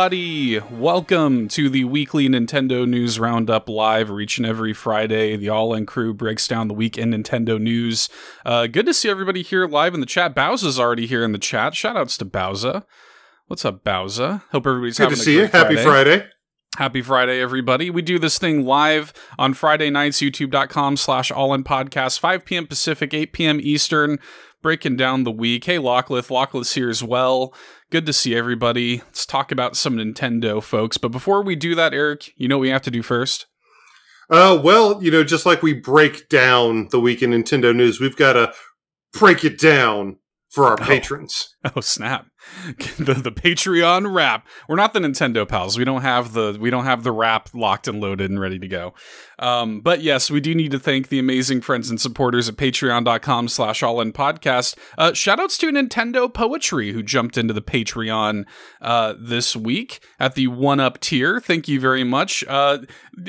everybody? Welcome to the weekly Nintendo News Roundup live, each and every Friday. The All In crew breaks down the weekend Nintendo news. Uh, good to see everybody here live in the chat. Bowser's already here in the chat. Shoutouts to Bowser. What's up, Bowser? Hope everybody's Good having to a see you. great Happy Friday. Happy Friday, everybody. We do this thing live on Friday nights, youtube.com slash all in podcast, 5 p.m. Pacific, 8 p.m. Eastern, breaking down the week. Hey, Locklith. Locklith's here as well. Good to see everybody. Let's talk about some Nintendo, folks. But before we do that, Eric, you know what we have to do first? Uh, well, you know, just like we break down the week in Nintendo news, we've got to break it down for our patrons. Oh snap! the the Patreon wrap. We're not the Nintendo pals. We don't have the we don't have the wrap locked and loaded and ready to go. Um, but yes, we do need to thank the amazing friends and supporters at patreon.com slash all in podcast. Uh, shout outs to Nintendo Poetry who jumped into the Patreon uh, this week at the one up tier. Thank you very much. Uh,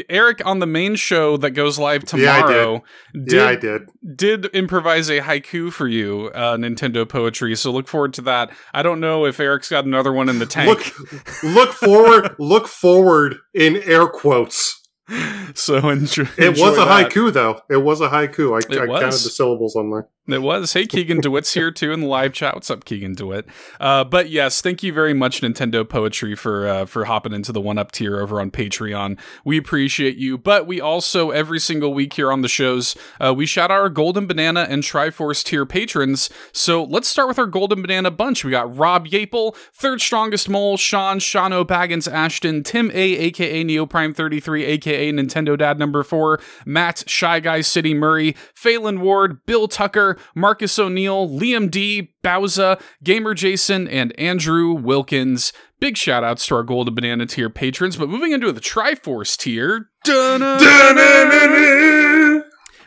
Eric on the main show that goes live Yeah, I did. tomorrow yeah, I did. did improvise a haiku for you, uh, Nintendo Poetry. So look forward to that. I don't know if Eric's got another one in the tank. Look, look forward, look forward in air quotes. so enjoy. It was a that. haiku, though. It was a haiku. I, I counted the syllables on my. It was. Hey, Keegan DeWitt's here too in the live chat. What's up, Keegan DeWitt? Uh, but yes, thank you very much, Nintendo Poetry, for uh, for hopping into the one up tier over on Patreon. We appreciate you. But we also every single week here on the shows, uh, we shout out our Golden Banana and Triforce tier patrons. So let's start with our Golden Banana bunch. We got Rob Yapel, Third Strongest Mole, Sean, Shano Baggins, Ashton, Tim A, aka Neo Prime 33, aka Nintendo Dad number four, Matt, Shy Guy City Murray, Phelan Ward, Bill Tucker, Marcus O'Neill, Liam D, Bowza, Gamer Jason, and Andrew Wilkins. Big shout outs to our Golden Banana tier patrons. But moving into the Triforce tier,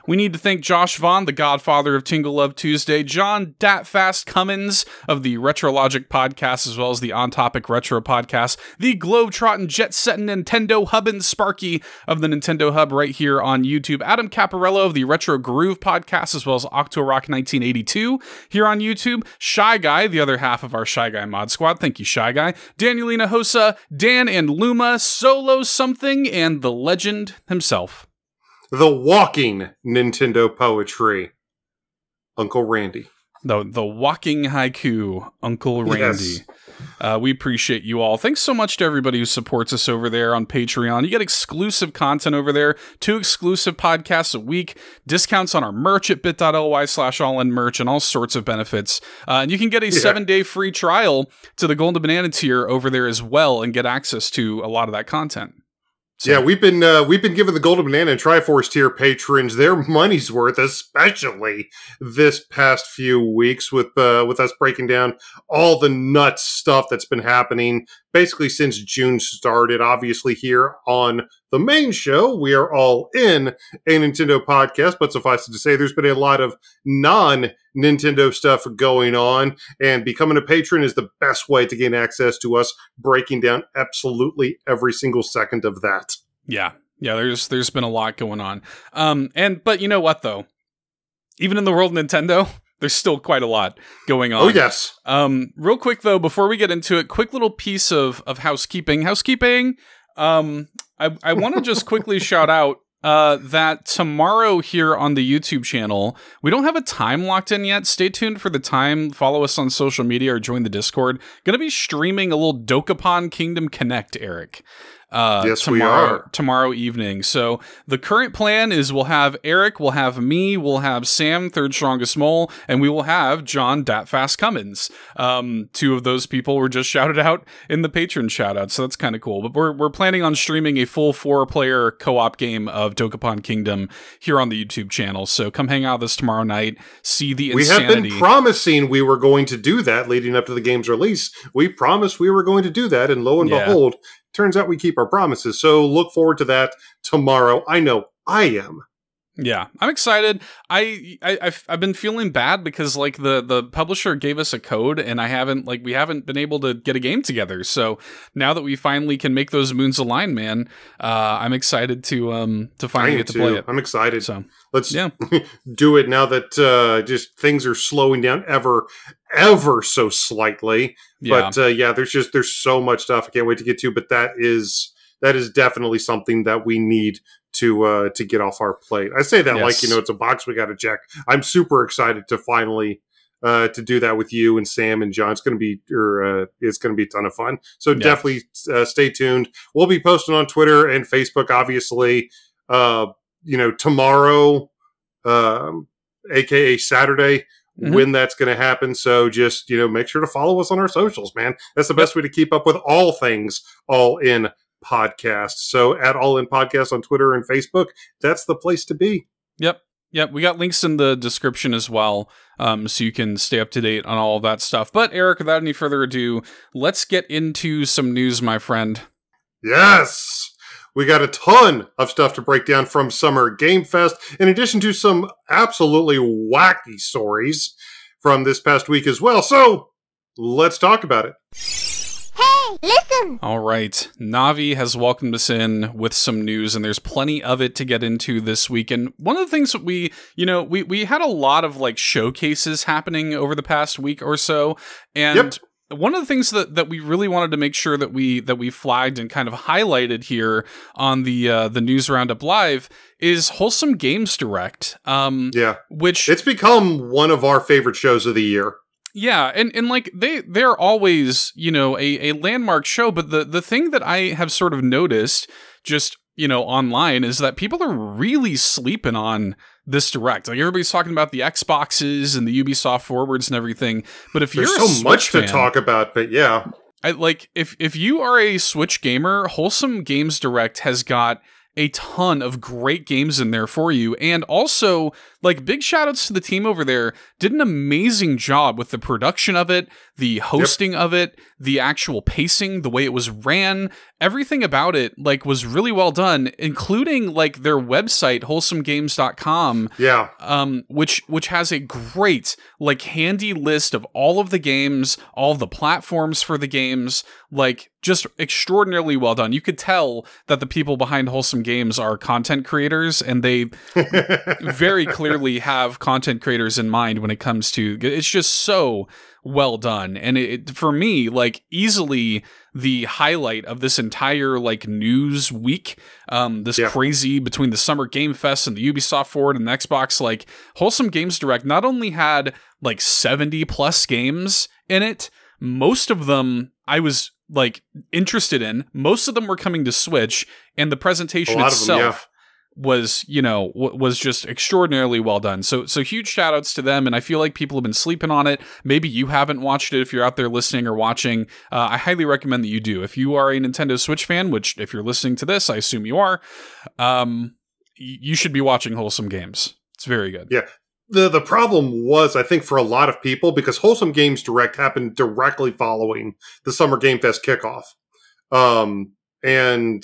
we need to thank Josh Vaughn, the godfather of Tingle Love Tuesday, John Datfast Cummins of the Retrologic podcast, as well as the On Topic Retro podcast, the Globetrotting Jet Setting Nintendo Hub and Sparky of the Nintendo Hub right here on YouTube, Adam Caparello of the Retro Groove podcast, as well as Octorock 1982 here on YouTube, Shy Guy, the other half of our Shy Guy mod squad. Thank you, Shy Guy. Danielina Hosa, Dan and Luma, Solo Something, and the legend himself. The walking Nintendo poetry. Uncle Randy. the the walking haiku uncle randy Yes. uh, we appreciate you all thanks so much to everybody who supports us over there on patreon you get exclusive content over there two exclusive podcasts a week discounts on our merch at bit.ly slash all in merch and all sorts of benefits uh, and you can get a seven day free trial to the golden banana tier over there as well and get access to a lot of that content So- Yeah, we've been uh, we've been giving the Golden Banana and Triforce tier patrons their money's worth, especially this past few weeks with uh, with us breaking down all the nuts stuff that's been happening basically since June started. Obviously, here on the main show, we are all in a Nintendo podcast, but suffice it to say, there's been a lot of non Nintendo stuff going on, and becoming a patron is the best way to gain access to us breaking down absolutely every single second of that. Yeah. Yeah, there's there's been a lot going on. Um and but you know what though? Even in the world Nintendo, there's still quite a lot going on. Oh yes. Um real quick though, before we get into it, quick little piece of of housekeeping. Housekeeping. Um I I want to just quickly shout out uh, that tomorrow here on the YouTube channel, we don't have a time locked in yet. Stay tuned for the time. Follow us on social media or join the Discord. Gonna be streaming a little Dokapon Kingdom Connect, Eric. Uh, Yes, we tomorrow, are. tomorrow evening. So the current plan is we'll have Eric, we'll have me, we'll have Sam, third strongest mole, and we will have John Datfast Cummins. Um, two of those people were just shouted out in the patron shout out, so that's kind of cool. But we're we're planning on streaming a full four player co op game of Dokapon Kingdom here on the YouTube channel. So come hang out with us tomorrow night, see the We have been promising we were going to do that leading up to the game's release. We promised we were going to do that, and lo and Yeah. behold, turns out we keep our promises. So look forward to that tomorrow. I know I am. Yeah, I'm excited. I, I I've, I've been feeling bad because like the the publisher gave us a code and I haven't like we haven't been able to get a game together. So now that we finally can make those moons align, man, uh, I'm excited to um to finally get to too. play it. I'm excited. So Let's yeah, do it now that uh, just things are slowing down ever, ever so slightly. Yeah, But uh, yeah, there's just there's so much stuff I can't wait to get to. But that is that is definitely something that we need to uh, to get off our plate. I say that like you know it's a box we got to check. I'm super excited to finally. Uh, to do that with you and Sam and John, it's going to be, or uh, it's going to be a ton of fun. So Yeah. definitely uh, stay tuned. We'll be posting on Twitter and Facebook, obviously. Uh, you know, tomorrow, um, aka Saturday, Mhm. when that's going to happen. So just, you know, make sure to follow us on our socials, man. That's the best way to keep up with all things all in podcast. So at all in podcast on Twitter and Facebook, that's the place to be. Yep. Yep. We got links in the description as well. Um, so you can stay up to date on all of that stuff. But Eric, without any further ado, let's get into some news, my friend. Yes. We got a ton of stuff to break down from Summer Game Fest, in addition to some absolutely wacky stories from this past week as well. So let's talk about it. Hey, listen! All right. Navi has welcomed us in with some news, and there's plenty of it to get into this week. And one of the things that we, you know, we, we had a lot of like showcases happening over the past week or so. And Yep. One of the things that, that we really wanted to make sure that we that we flagged and kind of highlighted here on the uh, the news roundup live is wholesome games direct um Yeah. which It's become one of our favorite shows of the year. yeah, and, and like they they're always, you know, a, a landmark show, but the the thing that I have sort of noticed just, you know, online is that people are really sleeping on this direct. Like everybody's talking about the Xboxes and the Ubisoft forwards and everything. But if There's you're so Switch much to talk about, but yeah. I like if if you are a Switch gamer, Wholesome Games Direct has got a ton of great games in there for you. And also, like big shout outs to the team over there. Did an amazing job with the production of it, the hosting of it, the actual pacing, the way it was ran, everything about it like was really well done, including like their website, wholesomegames.com Yeah. um, which which has a great like handy list of all of the games, all the platforms for the games, like just extraordinarily well done. You could tell that the people behind Wholesome Games are content creators, and they very clearly have content creators in mind when it comes to. It's just so well done, and it for me like easily the highlight of this entire like news week. Um, this Yeah. crazy between the Summer Game Fest and the Ubisoft Forward and the Xbox, like Wholesome Games Direct not only had like 70 plus games in it, most of them I was like interested in. Most of them were coming to Switch, and the presentation of them, itself was, you know, w- was just extraordinarily well done. So, so huge shout outs to them. And I feel like people have been sleeping on it. Maybe you haven't watched it if you're out there listening or watching. Uh, I highly recommend that you do. If you are a Nintendo Switch fan, which if you're listening to this, I assume you are, um, y- you should be watching Wholesome Games. It's very good. Yeah. the the problem was, I think, for a lot of people because Wholesome Games Direct happened directly following the Summer Game Fest kickoff, um, and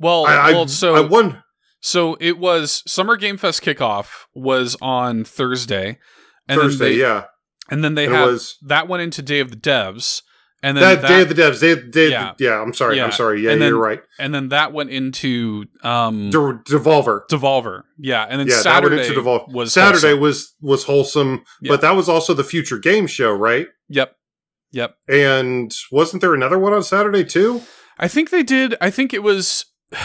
Well, I, I, well, so I won. So it was Summer Game Fest kickoff was on Thursday, and Thursday, then they, yeah, and then they and had was that went into Day of the Devs, and then that, that, Day of the Devs. Day, day Yeah. yeah. yeah, I'm sorry, Yeah. I'm sorry. Yeah, then- you're right. and then that went into um De- Devolver. Devolver, yeah, and then Yeah, Saturday that went into Devolver. was Saturday Wholesome. was was wholesome, Yeah. but that was also the Future Game Show, right? Yep, yep. And wasn't there another one on Saturday too? I think they did. I think it was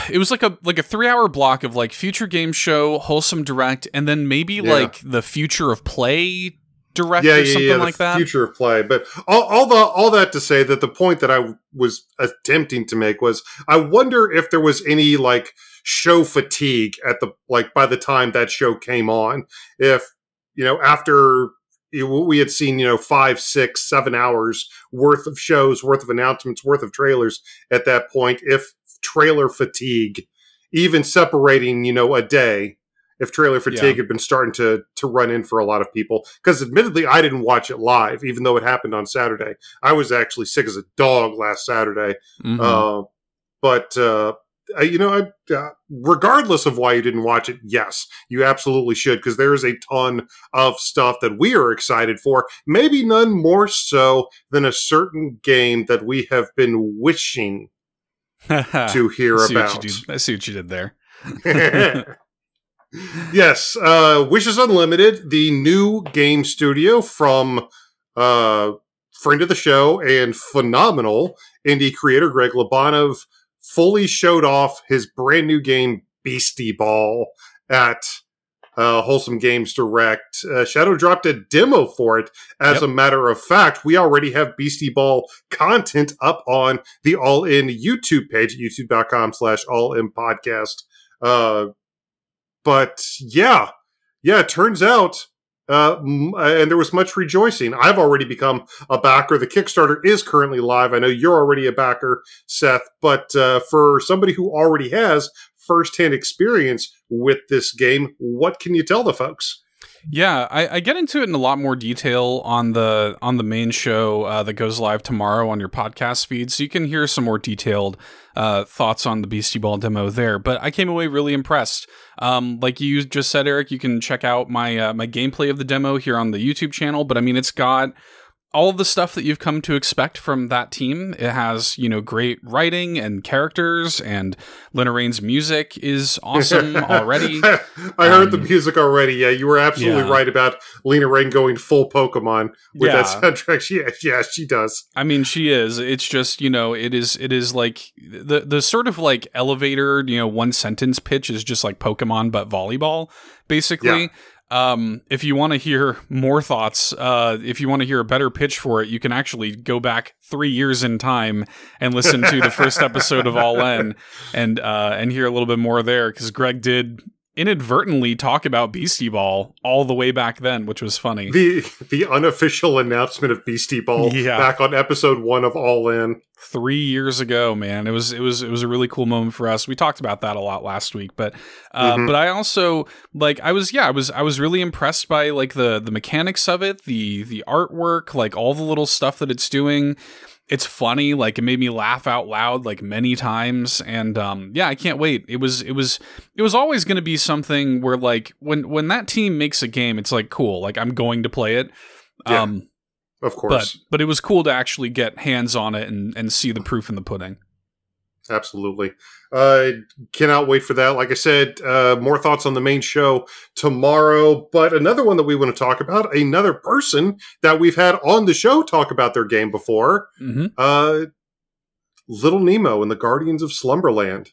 it was like a like a three hour block of like future game show, wholesome direct, and then maybe Yeah. like the future of play direct yeah, or something yeah, like that. Future of play, but all, all the all that to say that the point that I was attempting to make was, I wonder if there was any like show fatigue at the like by the time that show came on. If you know after we had seen you know five, six, seven hours worth of shows, worth of announcements, worth of trailers at that point, if trailer fatigue, even separating you know a day if trailer fatigue Yeah. had been starting to to run in for a lot of people. Because admittedly, I didn't watch it live, even though it happened on Saturday. I was actually sick as a dog last Saturday. Mhm. Uh, but uh, uh, you know, I, uh, regardless of why you didn't watch it, yes, you absolutely should because there is a ton of stuff that we are excited for. Maybe none more so than a certain game that we have been wishing to hear I about. you did- I see what you did there. yes, uh, Wishes Unlimited, the new game studio from uh, friend of the show and phenomenal indie creator Greg Lobanov, fully showed off his brand new game Beastie Ball at uh, Wholesome Games Direct. Uh, Shadow dropped a demo for it. As Yep. a matter of fact, we already have Beastie Ball content up on the All In YouTube page at youtube.com slash All In Podcast. Uh, but yeah, yeah, it turns out, uh, and there was much rejoicing. I've already become a backer. The Kickstarter is currently live. I know you're already a backer, Seth, but uh, for somebody who already has firsthand experience with this game, what can you tell the folks? Yeah, I, I get into it in a lot more detail on the on the main show uh, that goes live tomorrow on your podcast feed, so you can hear some more detailed uh, thoughts on the Beastie Ball demo there. But I came away really impressed. Um, like you just said, Eric, you can check out my uh, my gameplay of the demo here on the YouTube channel. But I mean, it's got all of the stuff that you've come to expect from that team. It has, you know, great writing and characters, and Lena Raine's music is awesome already. I heard the Um, music already. Yeah, you were absolutely yeah. right about Lena Raine going full Pokemon with that soundtrack. She, yeah, she does. I mean, she is. It's just you know, it is. It is like the the sort of like elevator, you know, one sentence pitch is just like Pokemon but volleyball, basically. Um, if you want to hear more thoughts, uh, if you want to hear a better pitch for it, you can actually go back three years in time and listen to the first episode of All In and uh, and hear a little bit more there because Greg did inadvertently talk about Beastie Ball all the way back then, which was funny. The the unofficial announcement of Beastie Ball Yeah. back on episode one of All In. three years ago man it was it was it was a really cool moment for us we talked about that a lot last week but uh, Mhm. but i also like i was yeah i was i was really impressed by like the the mechanics of it the the artwork like all the little stuff that it's doing it's funny like it made me laugh out loud like many times and um yeah i can't wait it was it was it was always going to be something where like when when that team makes a game it's like cool like i'm going to play it Yeah. um Of but course. but it was cool to actually get hands on it and and see the proof in the pudding. Absolutely. Uh, cannot wait for that. Like I said, uh, more thoughts on the main show tomorrow. But another one that we want to talk about, another person that we've had on the show talk about their game before, Mm-hmm. uh, Little Nemo and the Guardians of Slumberland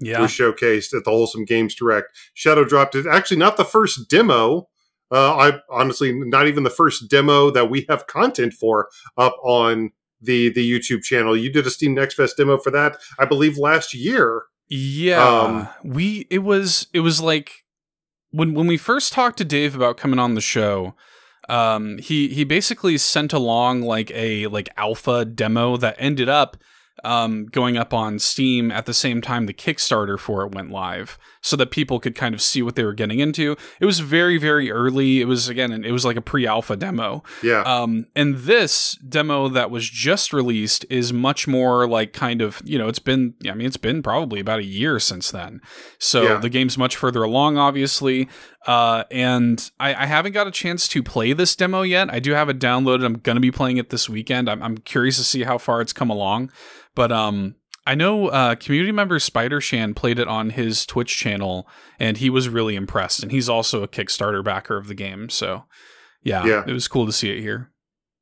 Yeah, was showcased at the Wholesome Games Direct. Shadow dropped it. Actually, not the first demo. Uh, I honestly, not even the first demo that we have content for up on the the YouTube channel. You did a Steam Next Fest demo for that, I believe, last year. yeah. Um, we it was it was like when when we first talked to Dave about coming on the show. Um, he he basically sent along like a like alpha demo that ended up um, going up on Steam at the same time the Kickstarter for it went live, so that people could kind of see what they were getting into. It was very very early. It was again it was like a pre-alpha demo. Yeah, Um, and this demo that was just released is much more like kind of, you know, it's been, I mean, it's been probably about a year since then. So Yeah. the game's much further along, obviously. Uh, and I, I haven't got a chance to play this demo yet. I do have it downloaded. I'm going to be playing it this weekend. I'm, I'm curious to see how far it's come along. But, um, I know uh, community member Spider Shan played it on his Twitch channel, and he was really impressed. And he's also a Kickstarter backer of the game, so yeah, Yeah. it was cool to see it here.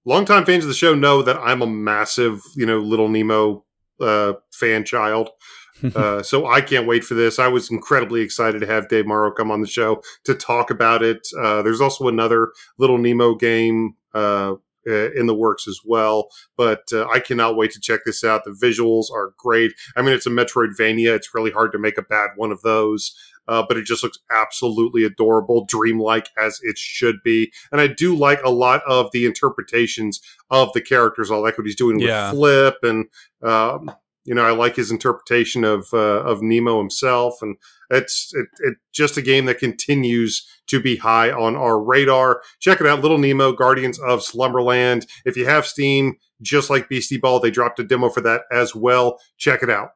longtime fans of the show know that I'm a massive, you know, Little Nemo uh, fan child. uh, so I can't wait for this. I was incredibly excited to have Dave Morrow come on the show to talk about it. Uh, there's also another Little Nemo game uh, uh, in the works as well, but uh, I cannot wait to check this out. The visuals are great. I mean, it's a Metroidvania. It's really hard to make a bad one of those. Uh, but it just looks absolutely adorable, dreamlike as it should be. And I do like a lot of the interpretations of the characters. I like what he's doing Yeah. with Flip, and um, you know, I like his interpretation of uh, of Nemo himself. And it's it, it just a game that continues to be high on our radar. Check it out, Little Nemo, Guardians of Slumberland. If you have Steam, just like Beastie Ball, they dropped a demo for that as well. Check it out.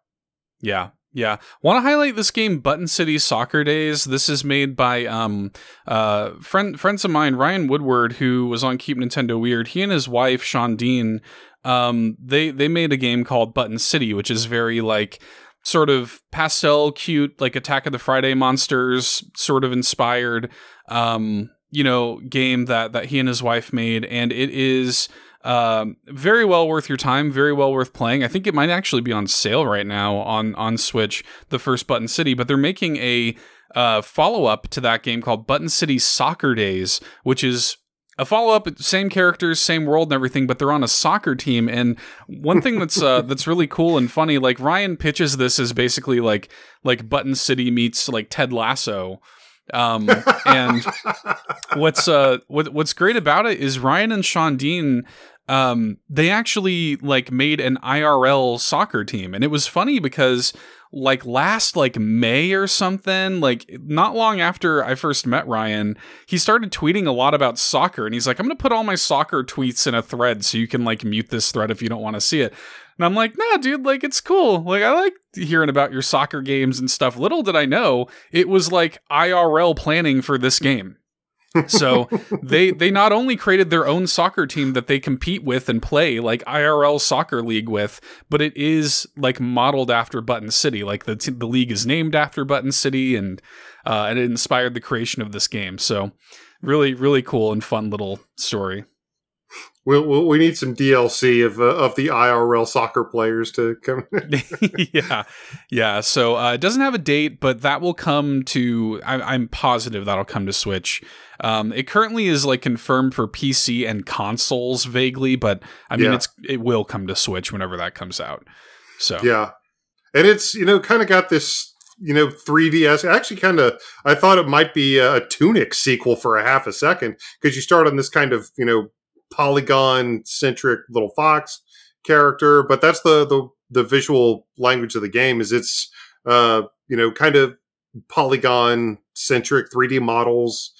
Yeah. Yeah. Want to highlight this game Button City Soccer Days. This is made by um uh friend friends of mine Ryan Woodward who was on Keep Nintendo Weird. He and his wife Sean Dean um they they made a game called Button City which is very like sort of pastel cute like Attack of the Friday Monsters sort of inspired um you know game that that he and his wife made and it is um, very well worth your time, very well worth playing. I think it might actually be on sale right now on on Switch, the first Button City, but they're making a uh, follow up to that game called Button City Soccer Days, which is a follow up, same characters, same world and everything, but they're on a soccer team. And one thing that's uh, that's really cool and funny, like Ryan pitches this as basically like like Button City meets like Ted Lasso. Um, and what's uh what what's great about it is Ryan and Sean Dean um they actually like made an IRL soccer team and it was funny because like last like May or something like not long after I first met Ryan he started tweeting a lot about soccer and he's like I'm to put all my soccer tweets in a thread so you can like mute this thread if you don't want to see it and I'm like, nah, dude, like it's cool. Like I like hearing about your soccer games and stuff. Little did I know it was like IRL planning for this game. So they they not only created their own soccer team that they compete with and play like IRL soccer league with, but it is like modeled after Button City. Like the t- the league is named after Button City, and uh, and it inspired the creation of this game. So really really cool and fun little story. We'll, we'll, we need some DLC of uh, of the IRL soccer players to come. yeah, yeah. So uh, it doesn't have a date, but that will come to. I, am positive that'll come to Switch. Um, it currently is like confirmed for PC and consoles vaguely, but I mean, Yeah. it's it will come to Switch whenever that comes out. So yeah, and it's you know kind of got this you know 3ds. Actually, kind of I thought it might be a Tunic sequel for a half a second because you start on this kind of you know polygon centric little fox character, but that's the the the visual language of the game is it's uh you know kind of polygon centric 3D models.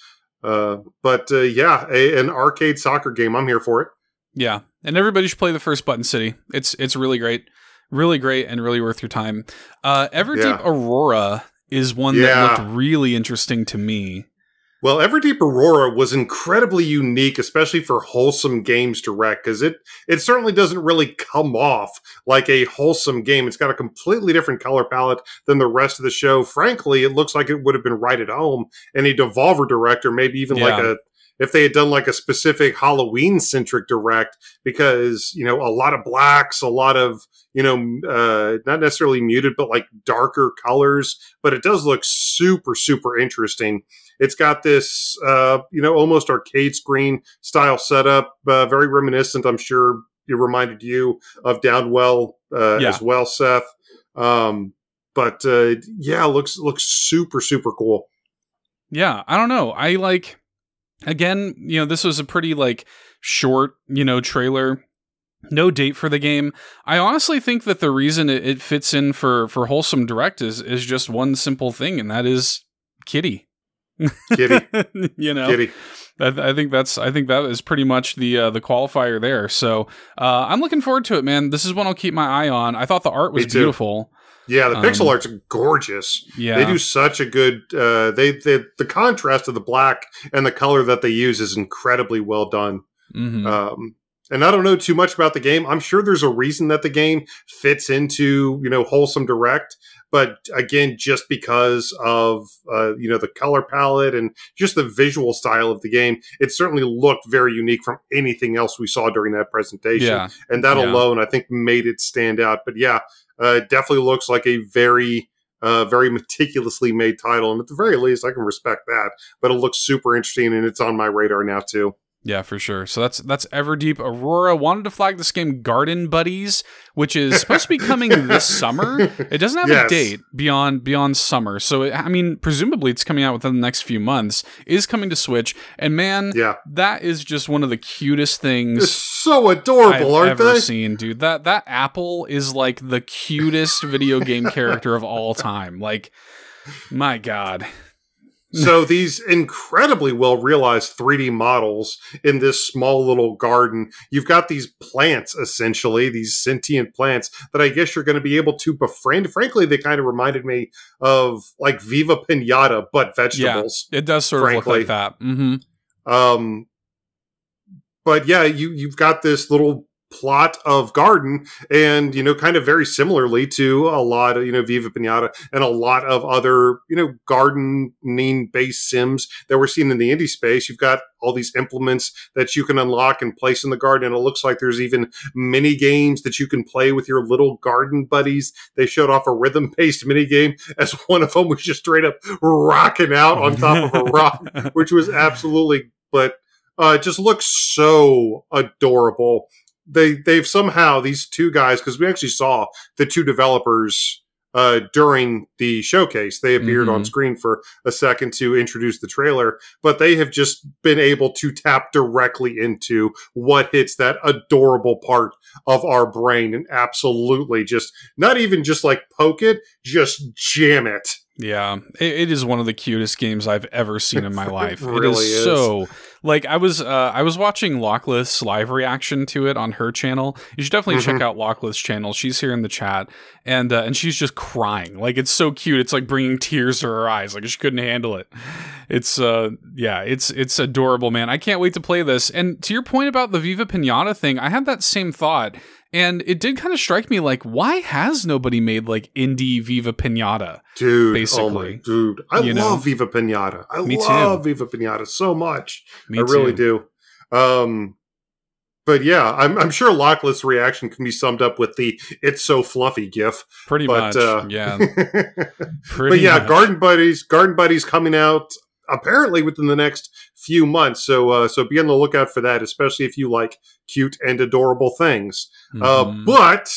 Uh, but uh, yeah, a, an arcade soccer game. I'm here for it. Yeah, and everybody should play the first Button City. It's it's really great, really great, and really worth your time. Uh, Everdeep Yeah. Aurora is one Yeah. that looked really interesting to me. Well, Everdeep Aurora was incredibly unique, especially for Wholesome Games Direct, because it it certainly doesn't really come off like a wholesome game. It's got a completely different color palette than the rest of the show. Frankly, it looks like it would have been right at home in a Devolver director, maybe even like a if they had done like a specific Halloween centric direct, because you know a lot of blacks, a lot of you know uh, not necessarily muted, but like darker colors. But it does look super super interesting. It's got this, uh, you know, almost arcade screen style setup, uh, very reminiscent. I'm sure it reminded you of Downwell uh, Yeah. as well, Seth. Um, but uh, yeah, looks looks super super cool. Yeah, I don't know. I like again, you know, this was a pretty like short, you know, trailer. No date for the game. I honestly think that the reason it, it fits in for for wholesome direct is is just one simple thing, and that is Kitty. Kitty. you know, Kitty. I, I think that's I think that is pretty much the uh, the qualifier there. So uh, I'm looking forward to it, man. This is one I'll keep my eye on. I thought the art was beautiful. Yeah, the pixel Um, art's gorgeous. Yeah, They do such a good. Uh, they, they the contrast of the black and the color that they use is incredibly well done. Mhm. Um, and I don't know too much about the game. I'm sure there's a reason that the game fits into you know wholesome direct, but again, just because of uh, you know the color palette and just the visual style of the game, it certainly looked very unique from anything else we saw during that presentation. yeah, and that Yeah. alone, I think, made it stand out. But yeah, uh, it definitely looks like a very uh, very meticulously made title, and at the very least, I can respect that. But it looks super interesting, and it's on my radar now too. Yeah, for sure. So that's that's Everdeep Aurora. Wanted to flag this game Garden Buddies, which is supposed to be coming this summer. It doesn't have Yes. a date beyond beyond summer. So it, I mean, presumably it's coming out within the next few months. Is coming to Switch, and man, Yeah, that is just one of the cutest they're things so I've adorable, aren't ever they? seen, dude. That that apple is like the cutest video game character of all time. Like, my god, so these incredibly well realized 3D models in this small little garden, you've got these plants essentially, these sentient plants that I guess you're going to be able to befriend. Frankly, they kind of reminded me of like Viva Pinata, but vegetables. Yeah, it does sort frankly. of look like that. hmm Um, but yeah, you you've got this little plot of garden and you know kind of very similarly to a lot of you know viva pinata and a lot of other you know gardening based sims that we're seeing in the indie space. You've got all these implements that you can unlock and place in the garden and it looks like there's even mini games that you can play with your little garden buddies. They showed off a rhythm based mini game as one of them was just straight up rocking out on top of a rock which was absolutely but uh, it just looks so adorable they they've somehow these two guys because we actually saw the two developers uh, during the showcase. They appeared on Mhm. screen for a second to introduce the trailer, but they have just been able to tap directly into what hits that adorable part of our brain and absolutely just not even just like poke it, just jam it. Yeah, it, it is one of the cutest games I've ever seen in my life. it really is, is. so like I was uh, I was watching Locklith's live reaction to it on her channel. You should definitely check out Locklith's channel. She's here in the chat, and uh, and she's just crying. Like it's so cute. It's like bringing tears to her eyes. Like she couldn't handle it. It's uh yeah, it's it's adorable, man. I can't wait to play this. And to your point about the Viva Pinata thing, I had that same thought. And it did kind of strike me like, why has nobody made like indie Viva Pinata? Dude, oh my Basically. dude. I You know? love Viva Pinata. I Me too. love Viva Pinata so much. Me I really do. Um, but yeah, I'm, I'm sure Locklith's reaction can be summed up with the "It's so fluffy" gif. Pretty But much. uh, yeah. but yeah, much. Garden Buddies, Garden Buddies coming out apparently within the next few months. So uh, so be on the lookout for that, especially if you like cute and adorable things. Uh, Mhm. but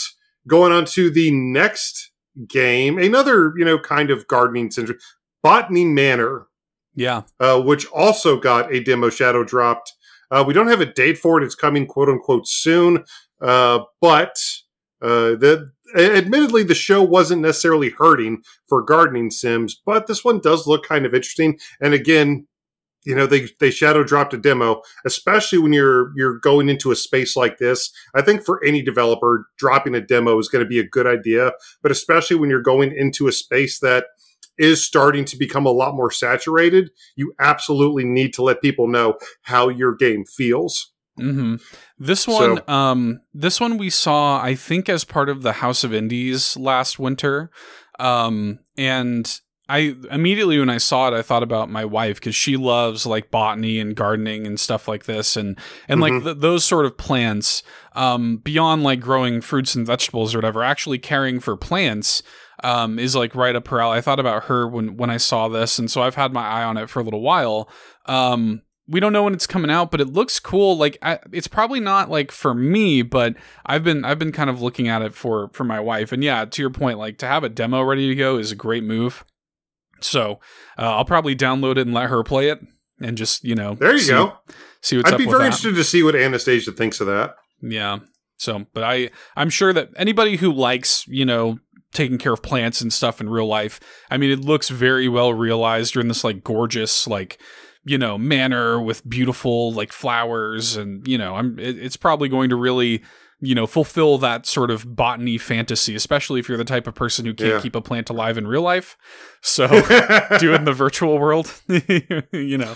going on to the next game, another you know kind of gardening syndrome, Botany Manor yeah. uh, which also got a demo shadow dropped. Uh, we don't have a date for it; it's coming quote unquote soon. Uh, but uh, the admittedly, the show wasn't necessarily hurting for gardening sims, but this one does look kind of interesting. And again, you know, they they shadow dropped a demo, especially when you're you're going into a space like this. I think for any developer, dropping a demo is going to be a good idea, but especially when you're going into a space that is starting to become a lot more saturated, you absolutely need to let people know how your game feels. Hmm This one, um, this one we saw, I think, as part of the House of Indies last winter, um, and I immediately when I saw it, I thought about my wife because she loves like botany and gardening and stuff like this, and and like Mhm. th- those sort of plants, um, beyond like growing fruits and vegetables or whatever, actually caring for plants. Um, is like right up her alley. I thought about her when when I saw this, and so I've had my eye on it for a little while. Um, we don't know when it's coming out, but it looks cool. Like I, it's probably not like for me, but I've been I've been kind of looking at it for for my wife. And yeah, to your point, like to have a demo ready to go is a great move. So uh, I'll probably download it and let her play it, and just you know There you see, go. See what's I'd be very that. interested to see what Anastasia thinks of that. Yeah. So, but I I'm sure that anybody who likes, you know, taking care of plants and stuff in real life, I mean, it looks very well realized. You're in this like gorgeous like you know manor with beautiful like flowers and you know i'm it, it's probably going to really you know fulfill that sort of botany fantasy especially if you're the type of person who can't Yeah. keep a plant alive in real life so do it in the virtual world you know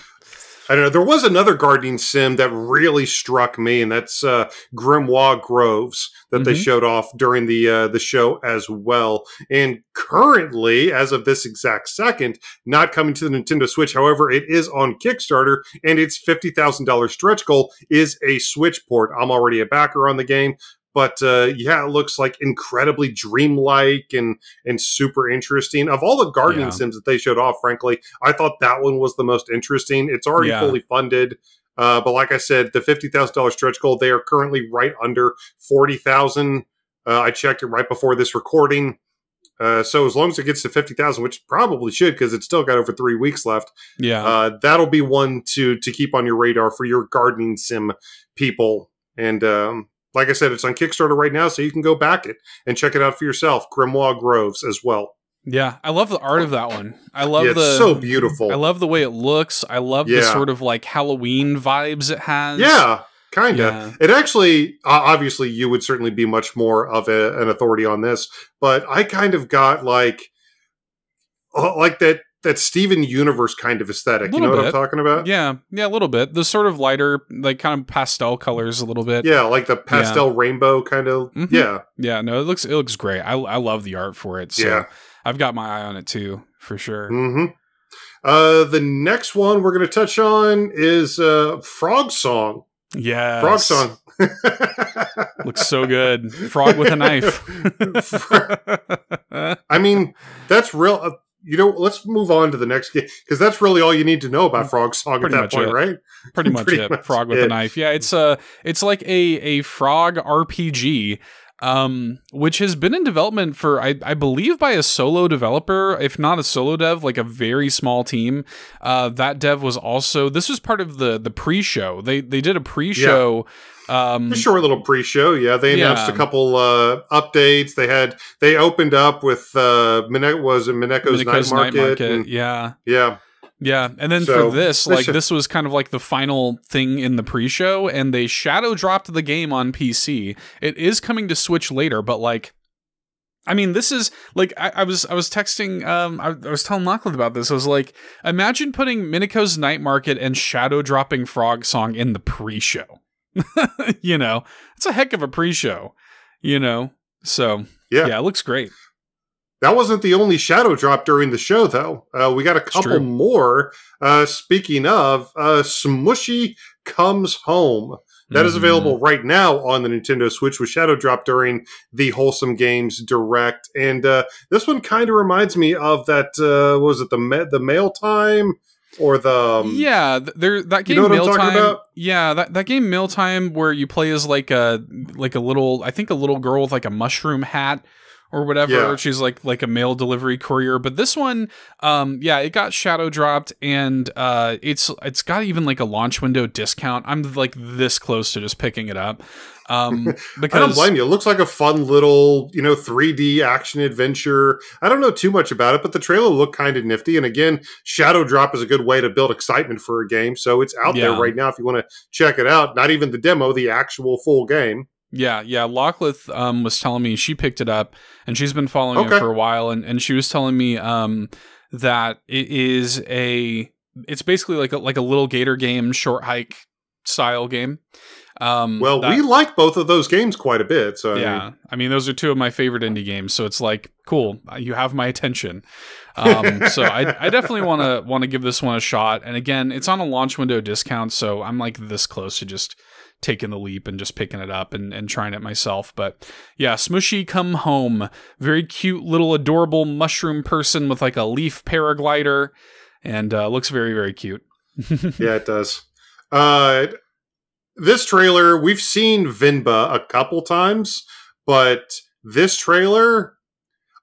I don't know. There was another gardening sim that really struck me, and that's uh, Grimoire Groves that they Mhm. showed off during the uh, the show as well. And currently, as of this exact second, not coming to the Nintendo Switch. However, it is on Kickstarter, and its fifty thousand dollars stretch goal is a Switch port. I'm already a backer on the game. But uh, yeah, it looks like incredibly dreamlike and and super interesting. Of all the gardening Yeah. sims that they showed off, frankly, I thought that one was the most interesting. It's already Yeah. fully funded. Uh, but like I said, the fifty thousand dollars stretch goal, they are currently right under forty thousand. Uh, I checked it right before this recording. Uh, so as long as it gets to fifty thousand, which probably should, because it's still got over three weeks left, yeah uh, that'll be one to to keep on your radar for your gardening sim people. And um, like I said, it's on Kickstarter right now, so you can go back it and check it out for yourself. Grimoire Groves as well. Yeah, I love the art of that one. I love Yeah, it's the so beautiful. I love the way it looks. I love the sort of like Halloween vibes it has. Yeah, kind of. Yeah. It actually, obviously, you would certainly be much more of a, an authority on this, but I kind of got like, uh, like that that Steven Universe kind of aesthetic. You know what I'm talking about? Yeah, yeah, a little bit. The sort of lighter, like kind of pastel colors, a little bit. Yeah, like the pastel rainbow kind of. Mhm. Yeah, Yeah, no, it looks it looks great. I I love the art for it. So Yeah. I've got my eye on it too, for sure. hmm Uh, the next one we're going to touch on is uh, Frog Song. Yeah, Frog Song. looks so good. Frog with a knife. I mean, that's real. Uh, you know, let's move on to the next game because that's really all you need to know about Frog Song Mm, Pretty at that point, it. right? pretty much Pretty it. much frog with it. a knife. Yeah, it's a it's like a a frog RPG, um, which has been in development for I, I believe by a solo developer, if not a solo dev, like a very small team. Uh, that dev was also this was part of the the pre show. They they did a pre show. Um, A short little pre-show, yeah. They announced Yeah. a couple uh, updates. They had they opened up with uh, Mine- was it Mineko's, Mineko's Night Market? and- yeah. yeah, Yeah, and then So, for this, like should- this was kind of like the final thing in the pre-show, and they shadow dropped the game on PC. It is coming to Switch later, but like, I mean, this is like I, I was I was texting, um, I, I was telling Lachlan about this. I was like, imagine putting Mineko's Night Market and shadow dropping Frog Song in the pre-show. you know, it's a heck of a pre-show. You know, so yeah, yeah, it looks great. That wasn't the only shadow drop during the show, though. Uh, we got a couple more. Uh, speaking of, uh, Smushi Comes Home. That is Mhm. available right now on the Nintendo Switch with Shadow Drop during the Wholesome Games Direct, and uh, this one kind of reminds me of that. Uh, what was it the ma- the mail time or the um, yeah, there that you game know I'm talking Mail Time. Yeah, that, that game Mail Time where you play as like a like a little I think a little girl with like a mushroom hat or whatever. Yeah. She's like like a mail delivery courier. But this one, um, yeah, it got shadow dropped and uh it's it's got even like a launch window discount. I'm like this close to just picking it up. Um because I don't blame you. It looks like a fun little, you know, 3D action adventure. I don't know too much about it, but the trailer looked kind of nifty. And again, Shadow Drop is a good way to build excitement for a game. So it's out there right now if you want to check it out. Not even the demo, the actual full game. Yeah, yeah. Locklith um, was telling me she picked it up and she's been following Okay. it for a while, and, and she was telling me um, that it is a it's basically like a like a little gator game, short hike style game. Um, Well, that- we like both of those games quite a bit. So I mean, yeah, I mean those are two of my favorite indie games, so it's like cool. You have my attention. Um, so I, I definitely want to want to give this one a shot. And again, it's on a launch window discount, so I'm like this close to just taking the leap and just picking it up and, and trying it myself. But yeah, Smushi Come Home, very cute little adorable mushroom person with like a leaf paraglider, and uh, looks very very cute. yeah, it does. Uh, this trailer, we've seen Venba a couple times, but this trailer,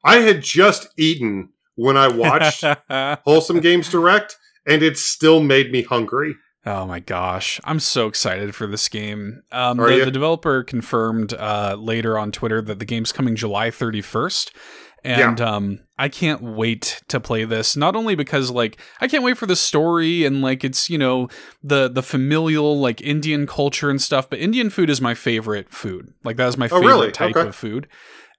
I had just eaten when I watched Wholesome Games Direct, and it still made me hungry. Oh my gosh, I'm so excited for this game. Um, the, the developer confirmed uh, later on Twitter that the game's coming July 31st. And um, I can't wait to play this. Not only because like I can't wait for the story and like it's you know the the familial like Indian culture and stuff, but Indian food is my favorite food. Like that is my Oh, favorite really? type Okay. of food.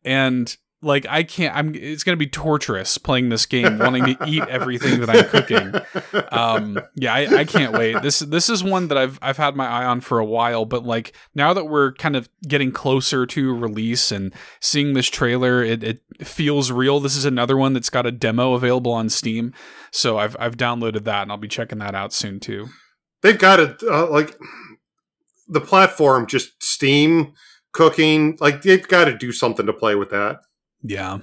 And like I can't. I'm. It's gonna be torturous playing this game, wanting to eat everything that I'm cooking um yeah I, I can't wait this this is one that i've i've had my eye on for a while but like now that we're kind of getting closer to release and seeing this trailer it, it feels real this is another one that's got a demo available on steam so i've i've downloaded that and i'll be checking that out soon too They've got it uh, like the platform, just Steam cooking. Like they've got to do something to play with that. Yeah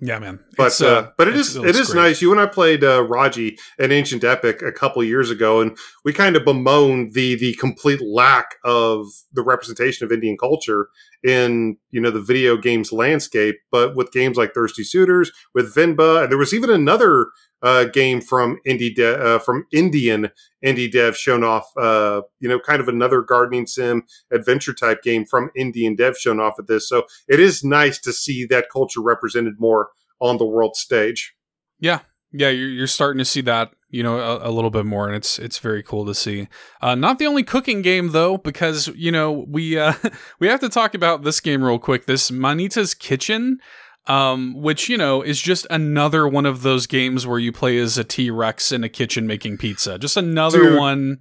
yeah man But It's, uh, but it is it is great. nice. You and I played uh, Raji an Ancient Epic a couple years ago, and we kind of bemoaned the the complete lack of the representation of Indian culture in you know the video games landscape. But with games like Thirsty Suitors, with Venba, and there was even another uh, game from indie de- uh, from Indian indie dev shown off. Uh, you know, kind of another gardening sim adventure type game from Indian dev shown off at this. So it is nice to see that culture represented more on the world stage. Yeah, yeah, you're, you're starting to see that you know a, a, little bit more and it's it's very cool to see. Uh, not the only cooking game though because you know we uh, we have to talk about this game real quick. This manita's kitchen um, which you know is just another one of those games where you play as a t-rex in a kitchen making pizza. Just another Dude, one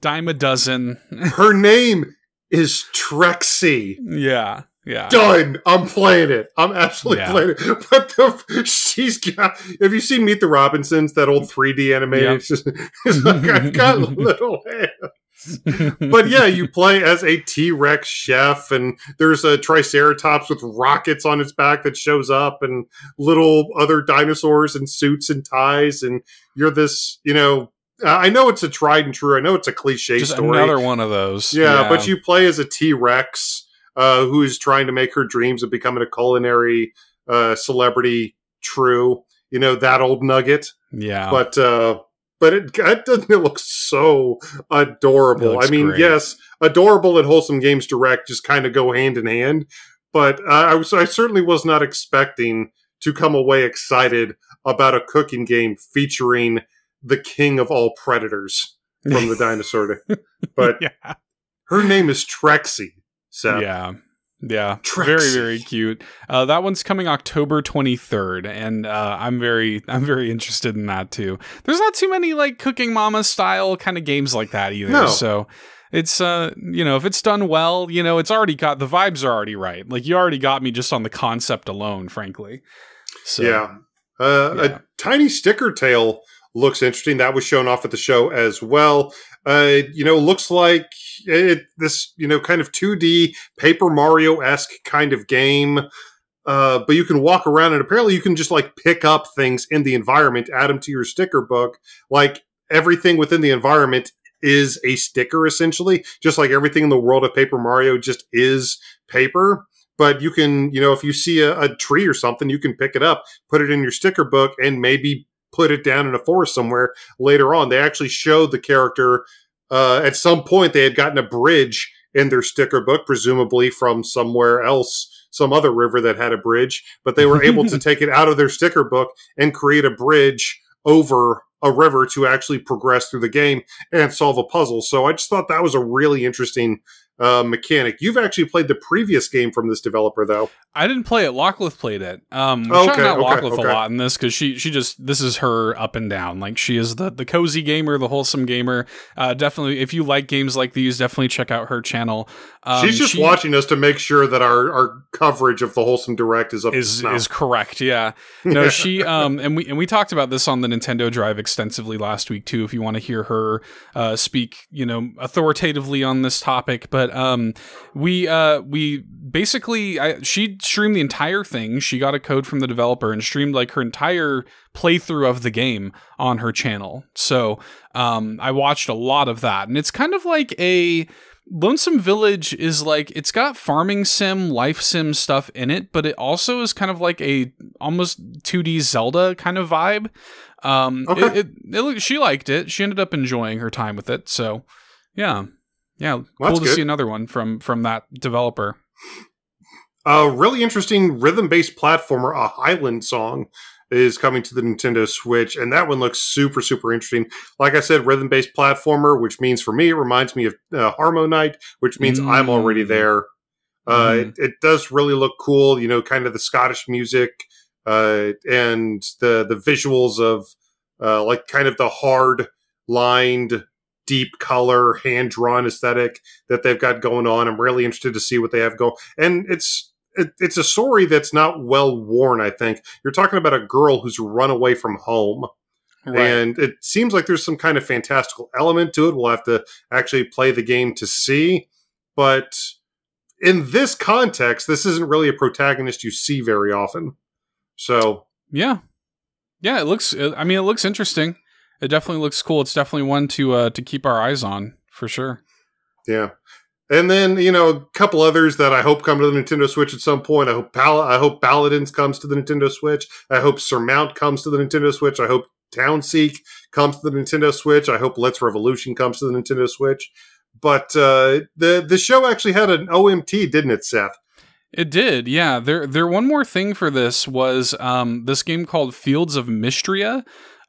dime a dozen. Her name is trexie yeah yeah. Done. I'm playing it. I'm absolutely yeah. playing it. But the, she's got. Have you seen Meet the Robinsons? That old 3D animation. Yep. it's like I've got little hands. but yeah, you play as a T Rex chef, and there's a Triceratops with rockets on its back that shows up, and little other dinosaurs in suits and ties, and you're this, you know, I know it's a tried and true. I know it's a cliche Just story. Another one of those. Yeah, yeah. but you play as a T Rex uh, who is trying to make her dreams of becoming a culinary uh, celebrity true. You know that old nugget. Yeah, but uh, but it, it doesn't it look so adorable. I mean, great. yes, adorable and wholesome games direct just kind of go hand in hand. But uh, I was I certainly was not expecting to come away excited about a cooking game featuring the king of all predators from the dinosaur. But yeah. her name is Trexie. So yeah. Yeah, very very cute. Uh, that one's coming October twenty third, and uh, I'm very I'm very interested in that too. There's not too many like Cooking Mama style kind of games like that either. No. So it's uh you know if it's done well, you know it's already got the vibes are already right. Like you already got me just on the concept alone, frankly. So yeah, uh, yeah. a tiny sticker tail looks interesting. That was shown off at the show as well. Uh, you know, looks like it, this, you know, kind of 2D Paper Mario esque kind of game. Uh, but you can walk around and apparently you can just like pick up things in the environment, add them to your sticker book. Like everything within the environment is a sticker essentially, just like everything in the world of Paper Mario just is paper. But you can, you know, if you see a, a tree or something, you can pick it up, put it in your sticker book, and maybe put it down in a forest somewhere later on. They actually showed the character uh, at some point they had gotten a bridge in their sticker book, presumably from somewhere else, some other river that had a bridge, but they were able to take it out of their sticker book and create a bridge over a river to actually progress through the game and solve a puzzle. So I just thought that was a really interesting uh, mechanic. You've actually played the previous game from this developer, though. I didn't play it. Locklith played it. Um, we're okay, out okay, Locklith okay. a lot in this because she she just this is her up and down. Like she is the the cozy gamer, the wholesome gamer. Uh, definitely, if you like games like these, definitely check out her channel. Um, She's just she, watching us to make sure that our, our coverage of the wholesome direct is up is is correct. Yeah, no, she um and we and we talked about this on the Nintendo Drive extensively last week too. If you want to hear her uh, speak, you know, authoritatively on this topic, but um we uh we basically I, she streamed the entire thing. She got a code from the developer and streamed like her entire playthrough of the game on her channel. So um, I watched a lot of that, and it's kind of like a Lonesome Village is like it's got farming sim, life sim stuff in it, but it also is kind of like a almost 2D Zelda kind of vibe. Um, okay. It, it, it, she liked it. She ended up enjoying her time with it. So, yeah, yeah, well, cool to good. see another one from from that developer. A really interesting rhythm based platformer, a Highland song, is coming to the Nintendo Switch, and that one looks super, super interesting. Like I said, rhythm based platformer, which means for me, it reminds me of uh, HarmoKnight, which means mm. I'm already there. Uh, mm. it, it, does really look cool, you know, kind of the Scottish music uh, and the the visuals of uh, like kind of the hard lined deep color hand drawn aesthetic that they've got going on. I'm really interested to see what they have going. And it's it, it's a story that's not well worn. I think you're talking about a girl who's run away from home. Right. And it seems like there's some kind of fantastical element to it. We'll have to actually play the game to see. But in this context, this isn't really a protagonist you see very often. So, yeah. Yeah, it looks I mean it looks interesting. It definitely looks cool. It's definitely one to uh to keep our eyes on for sure. Yeah. And then you know a couple others that I hope come to the Nintendo Switch at some point. I hope Pal- I hope Paladins comes to the Nintendo Switch. I hope Surmount comes to the Nintendo Switch. I hope Townseek comes to the Nintendo Switch. I hope Let's Revolution comes to the Nintendo Switch. But uh, the the show actually had an OMT, didn't it, Seth? It did, yeah. There, there. One more thing for this was um, this game called Fields of Mystria,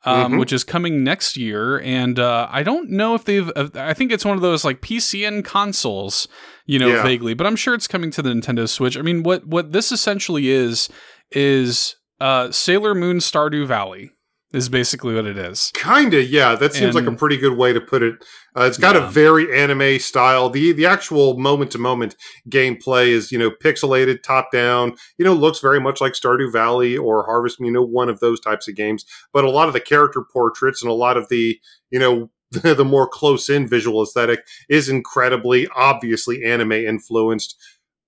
um, Mhm. which is coming next year, and uh, I don't know if they've. Uh, I think it's one of those like PC and consoles, you know, Yeah. vaguely, but I'm sure it's coming to the Nintendo Switch. I mean, what what this essentially is is uh, Sailor Moon Stardew Valley is basically what it is. Kinda, yeah. That seems like a pretty good way to put it. Uh, it's got Yeah. a very anime style. the The actual moment to moment gameplay is, you know, pixelated, top down. You know, looks very much like Stardew Valley or Harvest. You know, one of those types of games. But a lot of the character portraits and a lot of the, you know, the more close in visual aesthetic is incredibly obviously anime influenced.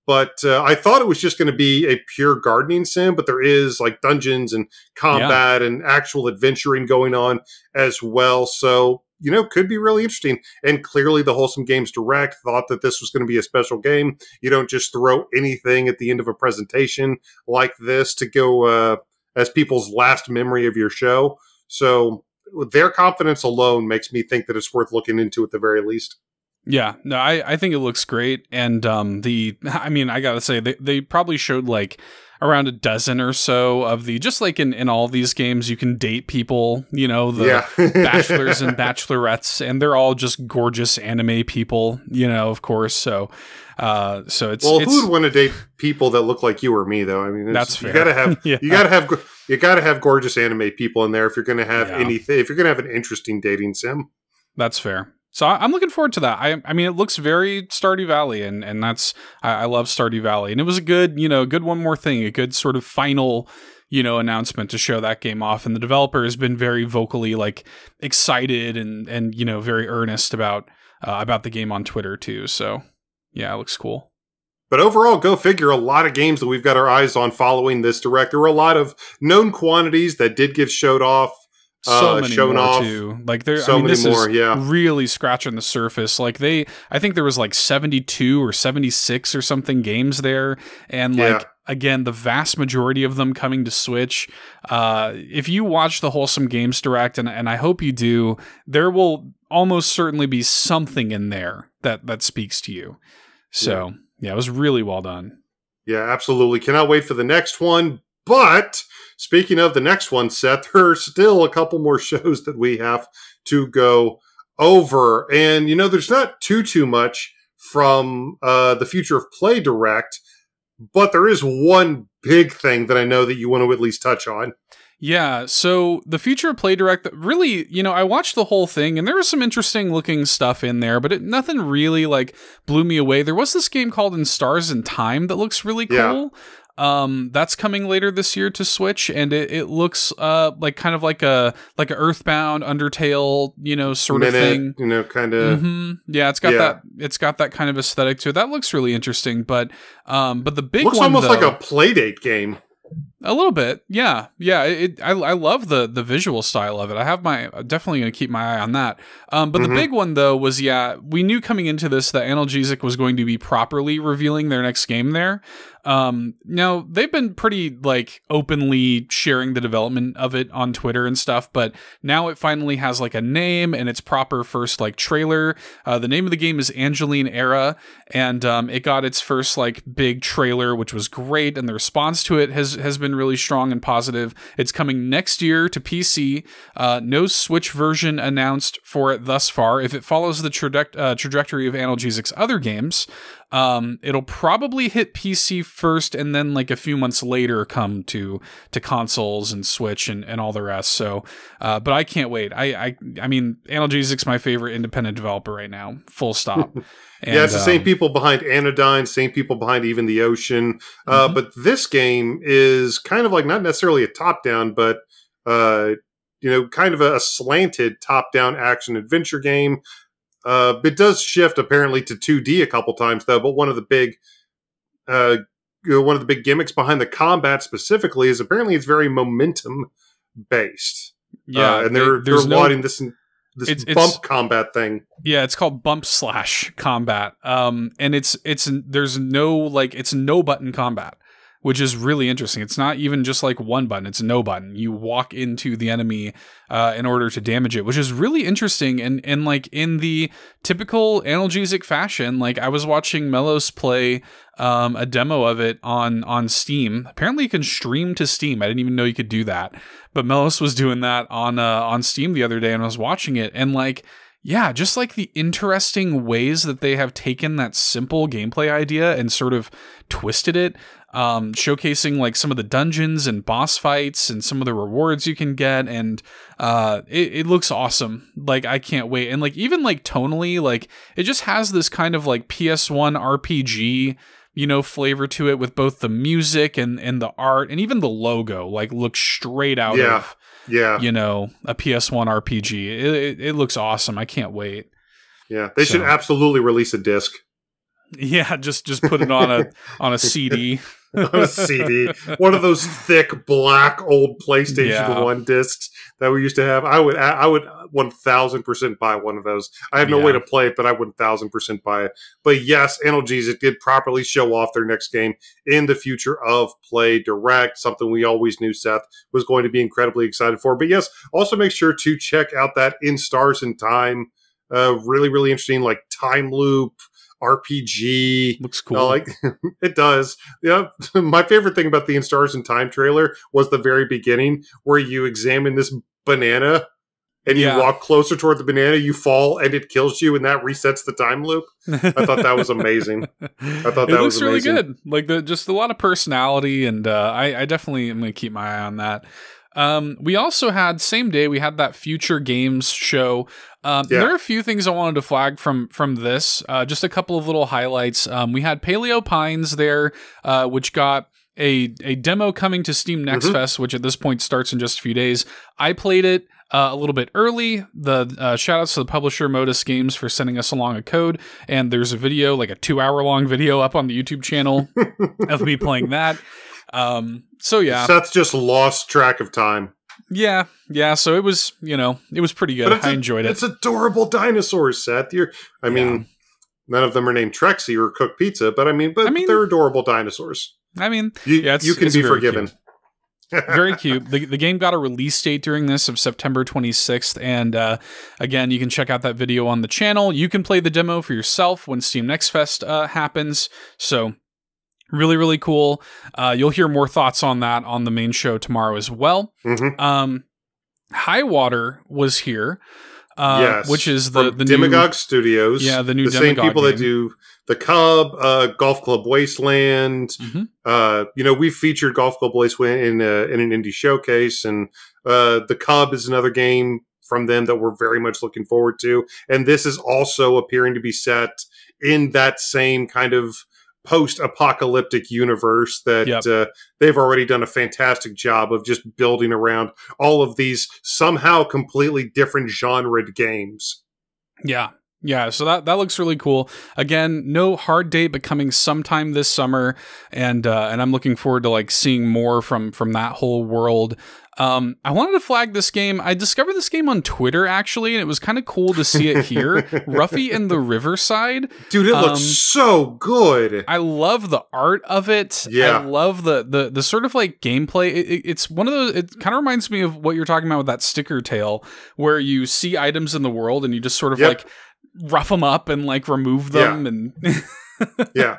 But uh, I thought it was just going to be a pure gardening sim, but there is like dungeons and combat and actual adventuring going on as well. So, you know, could be really interesting. And clearly, the Wholesome Games Direct thought that this was going to be a special game. You don't just throw anything at the end of a presentation like this to go uh, as people's last memory of your show. So, their confidence alone makes me think that it's worth looking into at the very least. Yeah, no, I, I think it looks great, and um, the I mean, I gotta say they they probably showed like around a dozen or so of the just like in in all these games you can date people, you know, the yeah. bachelors and bachelorettes, and they're all just gorgeous anime people, you know, of course. So, uh, so it's well, it's, who would want to date people that look like you or me, though? I mean, it's, That's You gotta have Yeah. you gotta have you gotta have gorgeous anime people in there if you're gonna have Yeah. anything. If you're gonna have an interesting dating sim, That's fair. So I'm looking forward to that. I, I mean, it looks very Stardew Valley, and and that's I, I love Stardew Valley, and it was a good, you know, good one more thing, a good sort of final, you know, announcement to show that game off. And the developer has been very vocally like excited and and you know very earnest about uh, about the game on Twitter too. So yeah, it looks cool. But overall, go figure. A lot of games that we've got our eyes on following this direct. There were a lot of known quantities that did get showed off. So Uh, many shown more off. too. Like there, So I mean, many this more, is yeah. really scratching the surface. Like they, I think there was like seventy two or seventy six or something games there, and like Yeah. again, the vast majority of them coming to Switch. Uh, if you watch the Wholesome Games Direct, and and I hope you do, there will almost certainly be something in there that that speaks to you. So yeah, it was really well done. Yeah, absolutely. Cannot wait for the next one. But speaking of the next one, Seth, there are still a couple more shows that we have to go over. And, you know, there's not too, too much from uh, the Future of Play Direct, but there is one big thing that I know that you want to at least touch on. Yeah, so the Future of Play Direct, really, you know, I watched the whole thing and there was some interesting looking stuff in there, but it, nothing really like blew me away. There was this game called In Stars and Time that looks really Yeah. Um, that's coming later this year to Switch, and it, it looks uh like kind of like a like a Earthbound, Undertale, you know, sort of thing. you know, kind of. hmm Yeah, it's got Yeah. that. It's got that kind of aesthetic to it. That looks really interesting. But, um, but the big Looks one almost like a playdate game. a little bit, yeah, yeah. It, I I love the the visual style of it. I have my definitely going to keep my eye on that. Um, but Mhm. the big one though was yeah, we knew coming into this that Analgesic was going to be properly revealing their next game there. Um, now they've been pretty like openly sharing the development of it on Twitter and stuff, but now it finally has like a name and its proper first like trailer. Uh, the name of the game is Angeline Era, and um, it got its first like big trailer, which was great, and the response to it has has been really strong and positive. It's coming next year to PC. Uh, no Switch version announced for it thus far. If it follows the traje- uh, trajectory of Analgesic's other games, um, it'll probably hit PC first, and then like a few months later come to to consoles and Switch and, and all the rest. So, uh, but I can't wait. I I I mean, Analgesic's my favorite independent developer right now. Full stop. yeah, it's the same um, people behind Anodyne, same people behind even the Ocean. Uh, Mhm. but this game is kind of like not necessarily a top down, but uh, you know, kind of a, a slanted top down action adventure game. Uh, it does shift apparently to 2D a couple times though. But one of the big, uh, one of the big gimmicks behind the combat specifically is apparently it's very momentum based. Yeah, Uh, and they- they're they're there's no lauding this this It's- bump it's- combat thing. Yeah, it's called bump slash combat. Um, and it's it's there's no like it's no button combat, which is really interesting. It's not even just like one button, it's no button. You walk into the enemy uh, in order to damage it, which is really interesting. And, and like in the typical analgesic fashion, like I was watching Melos play um, a demo of it on, on Steam. Apparently you can stream to Steam. I didn't even know you could do that. But Melos was doing that on, uh, on Steam the other day and I was watching it. And like, yeah, just like the interesting ways that they have taken that simple gameplay idea and sort of twisted it um, showcasing like some of the dungeons and boss fights and some of the rewards you can get, and uh, it, it looks awesome. Like I can't wait, and like even like tonally, like it just has this kind of like PS1 RPG you know flavor to it with both the music and and the art and even the logo like looks straight out Yeah. of Yeah, you know a PS1 RPG. It, it, it looks awesome. I can't wait. yeah. They should absolutely release a disc Yeah, just just put it on a on a CD. on a CD. One of those thick black old PlayStation Yeah. One discs that we used to have. I would, I would one thousand percent buy one of those. I have no way to play it, but I would one thousand percent buy it. But yes, Analgesic did properly show off their next game in the future of Play Direct. Something we always knew Seth was going to be incredibly excited for. But yes, also make sure to check out that In Stars and Time. Uh, really, really interesting, like time loop RPG. Looks I cool. like it does. Yeah, my favorite thing about the In Stars and Time trailer was the very beginning where you examine this banana and you walk closer toward the banana, you fall and it kills you, and that resets the time loop. I thought that was amazing. I thought it that looks was really good. Like the just a lot of personality, and uh, I, I definitely am going to keep my eye on that. Um, we also had same day we had that future games show. Um, Yeah. There are a few things I wanted to flag from from this. Uh, just a couple of little highlights. Um, we had Paleo Pines there, uh, which got a a demo coming to Steam Next Mhm. Fest, which at this point starts in just a few days. I played it uh, a little bit early. The uh, shout outs to the publisher Modus Games for sending us along a code, and there's a video, like a two hour long video, up on the YouTube channel of me playing that. Um, so yeah, Seth just lost track of time. yeah, yeah. So it was, you know, it was pretty good. I I a- enjoyed it. It's adorable dinosaurs, Seth. You're, I mean, Yeah. none of them are named Trexie or Cook Pizza, but I mean, but I mean- they're adorable dinosaurs. I mean, You, Yeah, you can be forgiven. very cute. The, the game got a release date during this of September 26th. And uh, again, you can check out that video on the channel. You can play the demo for yourself when Steam Next Fest uh, happens. So, really, really cool. Uh, you'll hear more thoughts on that on the main show tomorrow as well. Mhm. Um, High Water was here, uh, yes, which is the, the Demagog new. Studios. Yeah, the new the same Demagog people that do the Cub, uh, Golf Club Wasteland. Mhm. Uh, you know, we've featured Golf Club Wasteland in uh, in an indie showcase, and uh, the Cub is another game from them that we're very much looking forward to. And this is also appearing to be set in that same kind of post-apocalyptic universe that Yep. uh, they've already done a fantastic job of just building around all of these somehow completely different genred games. Yeah. Yeah, so that, that looks really cool. Again, no hard date, but coming sometime this summer, and uh, and I'm looking forward to like seeing more from from that whole world. Um, I wanted to flag this game. I discovered this game on Twitter actually, and it was kind of cool to see it here. Ruffy and the Riverside. Dude, it Um, looks so good. I love the art of it. Yeah. I love the the the sort of like gameplay. It, it- it's one of those. It kind of reminds me of what you're talking about with that sticker tale, where you see items in the world and you just sort of Yep. like rough them up and like remove them and yeah.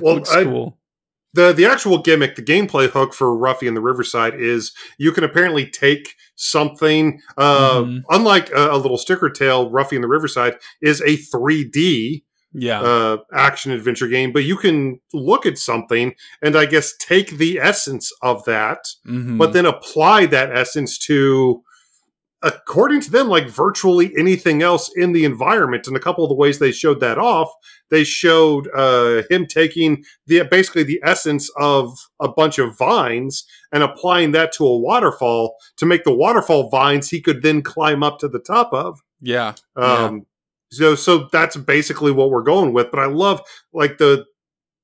Well, looks I- cool. The the actual gimmick, the gameplay hook for Ruffy and the Riverside is you can apparently take something. Uh, Mhm. Unlike a, a little sticker tale, Ruffy and the Riverside is a 3D Yeah, uh, action adventure game, but you can look at something and I guess take the essence of that, Mhm. but then apply that essence to. According to them, like virtually anything else in the environment, and a couple of the ways they showed that off, they showed uh, him taking the basically the essence of a bunch of vines and applying that to a waterfall to make the waterfall vines he could then climb up to the top of. yeah, Um, so so that's basically what we're going with. But I love like the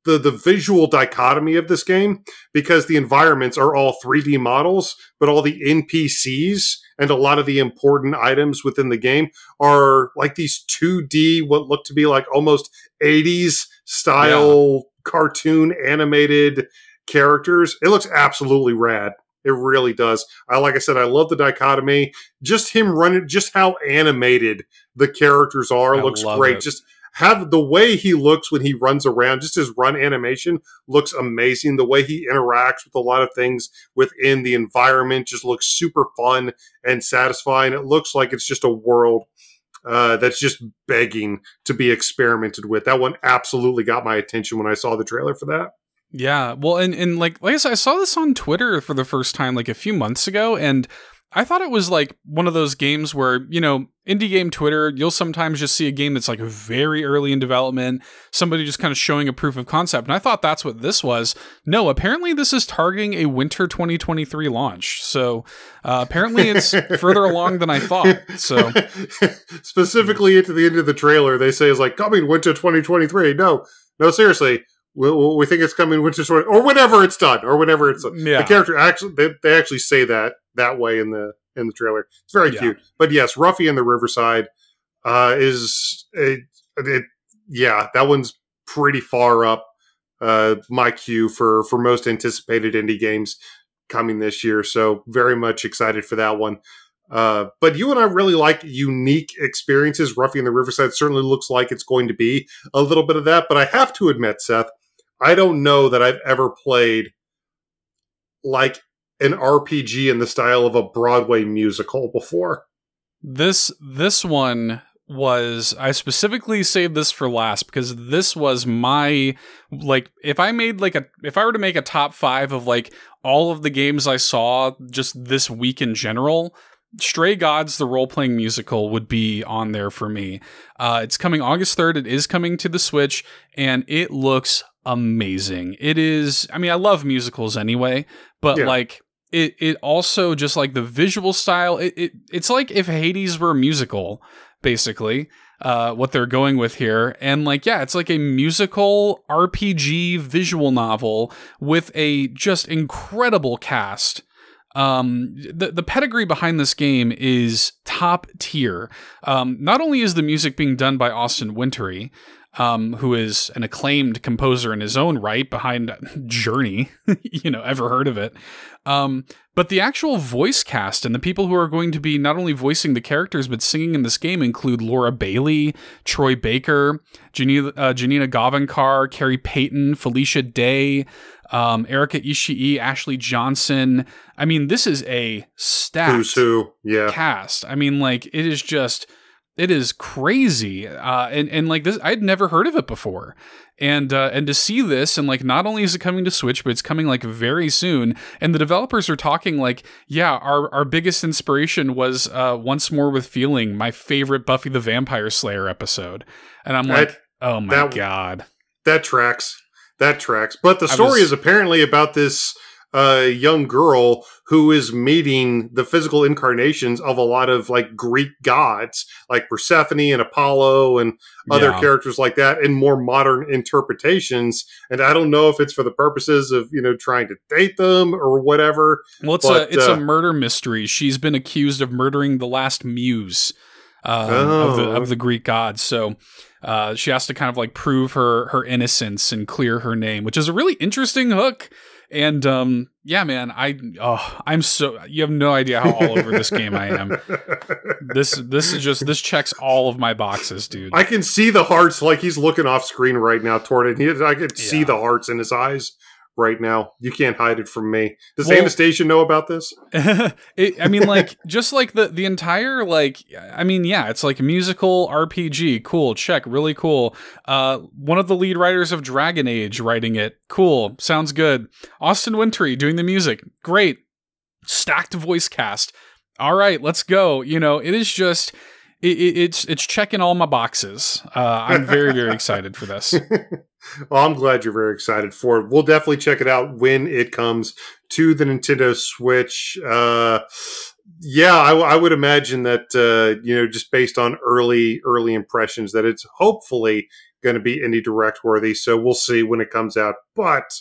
the the visual dichotomy of this game because the environments are all 3D models, but all the NPCs and a lot of the important items within the game are like these 2D, what look to be like almost 80s style cartoon animated characters. It looks absolutely rad. It really does. I like I said, I love the dichotomy. Just him running, just how animated the characters are I looks great. it. Just have the way he looks when he runs around, just his run animation looks amazing. The way he interacts with a lot of things within the environment just looks super fun and satisfying. It looks like it's just a world uh, that's just begging to be experimented with. That one absolutely got my attention when I saw the trailer for that. Yeah, well, and and like like I said, I saw this on Twitter for the first time like a few months ago, and I thought it was like one of those games where you know indie game Twitter, you'll sometimes just see a game that's like very early in development, somebody just kind of showing a proof of concept, and I thought that's what this was. No, apparently this is targeting a winter 2023 launch, so uh, apparently it's further along than I thought. So specifically into the end of the trailer, they say is like coming winter 2023. No, no, seriously. We, we think it's coming winter 20, or whenever it's done, or whenever it's done. Yeah. The character actually, they, they actually say that that way in the in the trailer. It's very Yeah. cute. But yes, Ruffy and the Riverside uh, is it, it, yeah, that one's pretty far up uh, my queue for for most anticipated indie games coming this year. So very much excited for that one. Uh, but you and I really like unique experiences. Ruffy and the Riverside certainly looks like it's going to be a little bit of that. But I have to admit, Seth, I don't know that I've ever played like an RPG in the style of a Broadway musical before. This this one was I specifically saved this for last because this was my like if I made like a if I were to make a top 5 of like all of the games I saw just this week in general Stray Gods the role playing musical would be on there for me. Uh, it's coming August 3rd. It is coming to the Switch and it looks amazing. It is I mean I love musicals anyway, but Yeah. like it it also just like the visual style it, it it's like if Hades were musical basically uh what they're going with here. And like yeah it's like a musical RPG visual novel with a just incredible cast. Um the the pedigree behind this game is top tier. Um not only is the music being done by Austin Wintory um, who is an acclaimed composer in his own right behind Journey, you know, ever heard of it? Um, but the actual voice cast and the people who are going to be not only voicing the characters but singing in this game include Laura Bailey, Troy Baker, Janina, uh, Janina Gavankar, Khary Payton, Felicia Day, um, Erica Ishii, Ashley Johnson. I mean, this is a stacked Who's who? Yeah. cast. I mean, like it is just it is crazy. Uh and, and like this I'd never heard of it before. And uh and to see this and like not only is it coming to Switch, but it's coming like very soon. And the developers are talking like, yeah, our our biggest inspiration was uh once more with feeling my favorite Buffy the Vampire Slayer episode. And I'm like, That- oh my that- god. That tracks. That tracks. But the story was- is apparently about this uh, young girl who is meeting the physical incarnations of a lot of like Greek gods, like Persephone and Apollo and other Yeah. characters like that in more modern interpretations. And I don't know if it's for the purposes of, you know, trying to date them or whatever. Well, it's But, a it's uh, a murder mystery. She's been accused of murdering the last muse um, of the Oh. of the Greek gods. So uh, she has to kind of like prove her her innocence and clear her name, which is a really interesting hook. And um, yeah, man, I oh, I'm so you have no idea how all over this game I am. This this is just this checks all of my boxes, dude. I can see the hearts like he's looking off screen right now toward it. He, I can see the hearts in his eyes right now. You can't hide it from me. Does Well- Anastasia know about this? it, I mean, like, just like the the entire like, I mean, yeah, it's like musical RPG. Cool, check, really cool. Uh, one of the lead writers of Dragon Age writing it. Cool, sounds good. Austin Wintory doing the music. Great, stacked voice cast. All right, let's go. You know, it is just. It, it, it's it's checking all my boxes. Uh, I'm very very excited for this. Well, I'm glad you're very excited for it. We'll definitely check it out when it comes to the Nintendo Switch. Uh, yeah, I, I would imagine that uh, you know, just based on early early impressions, that it's hopefully going to be indie direct worthy. So we'll see when it comes out. But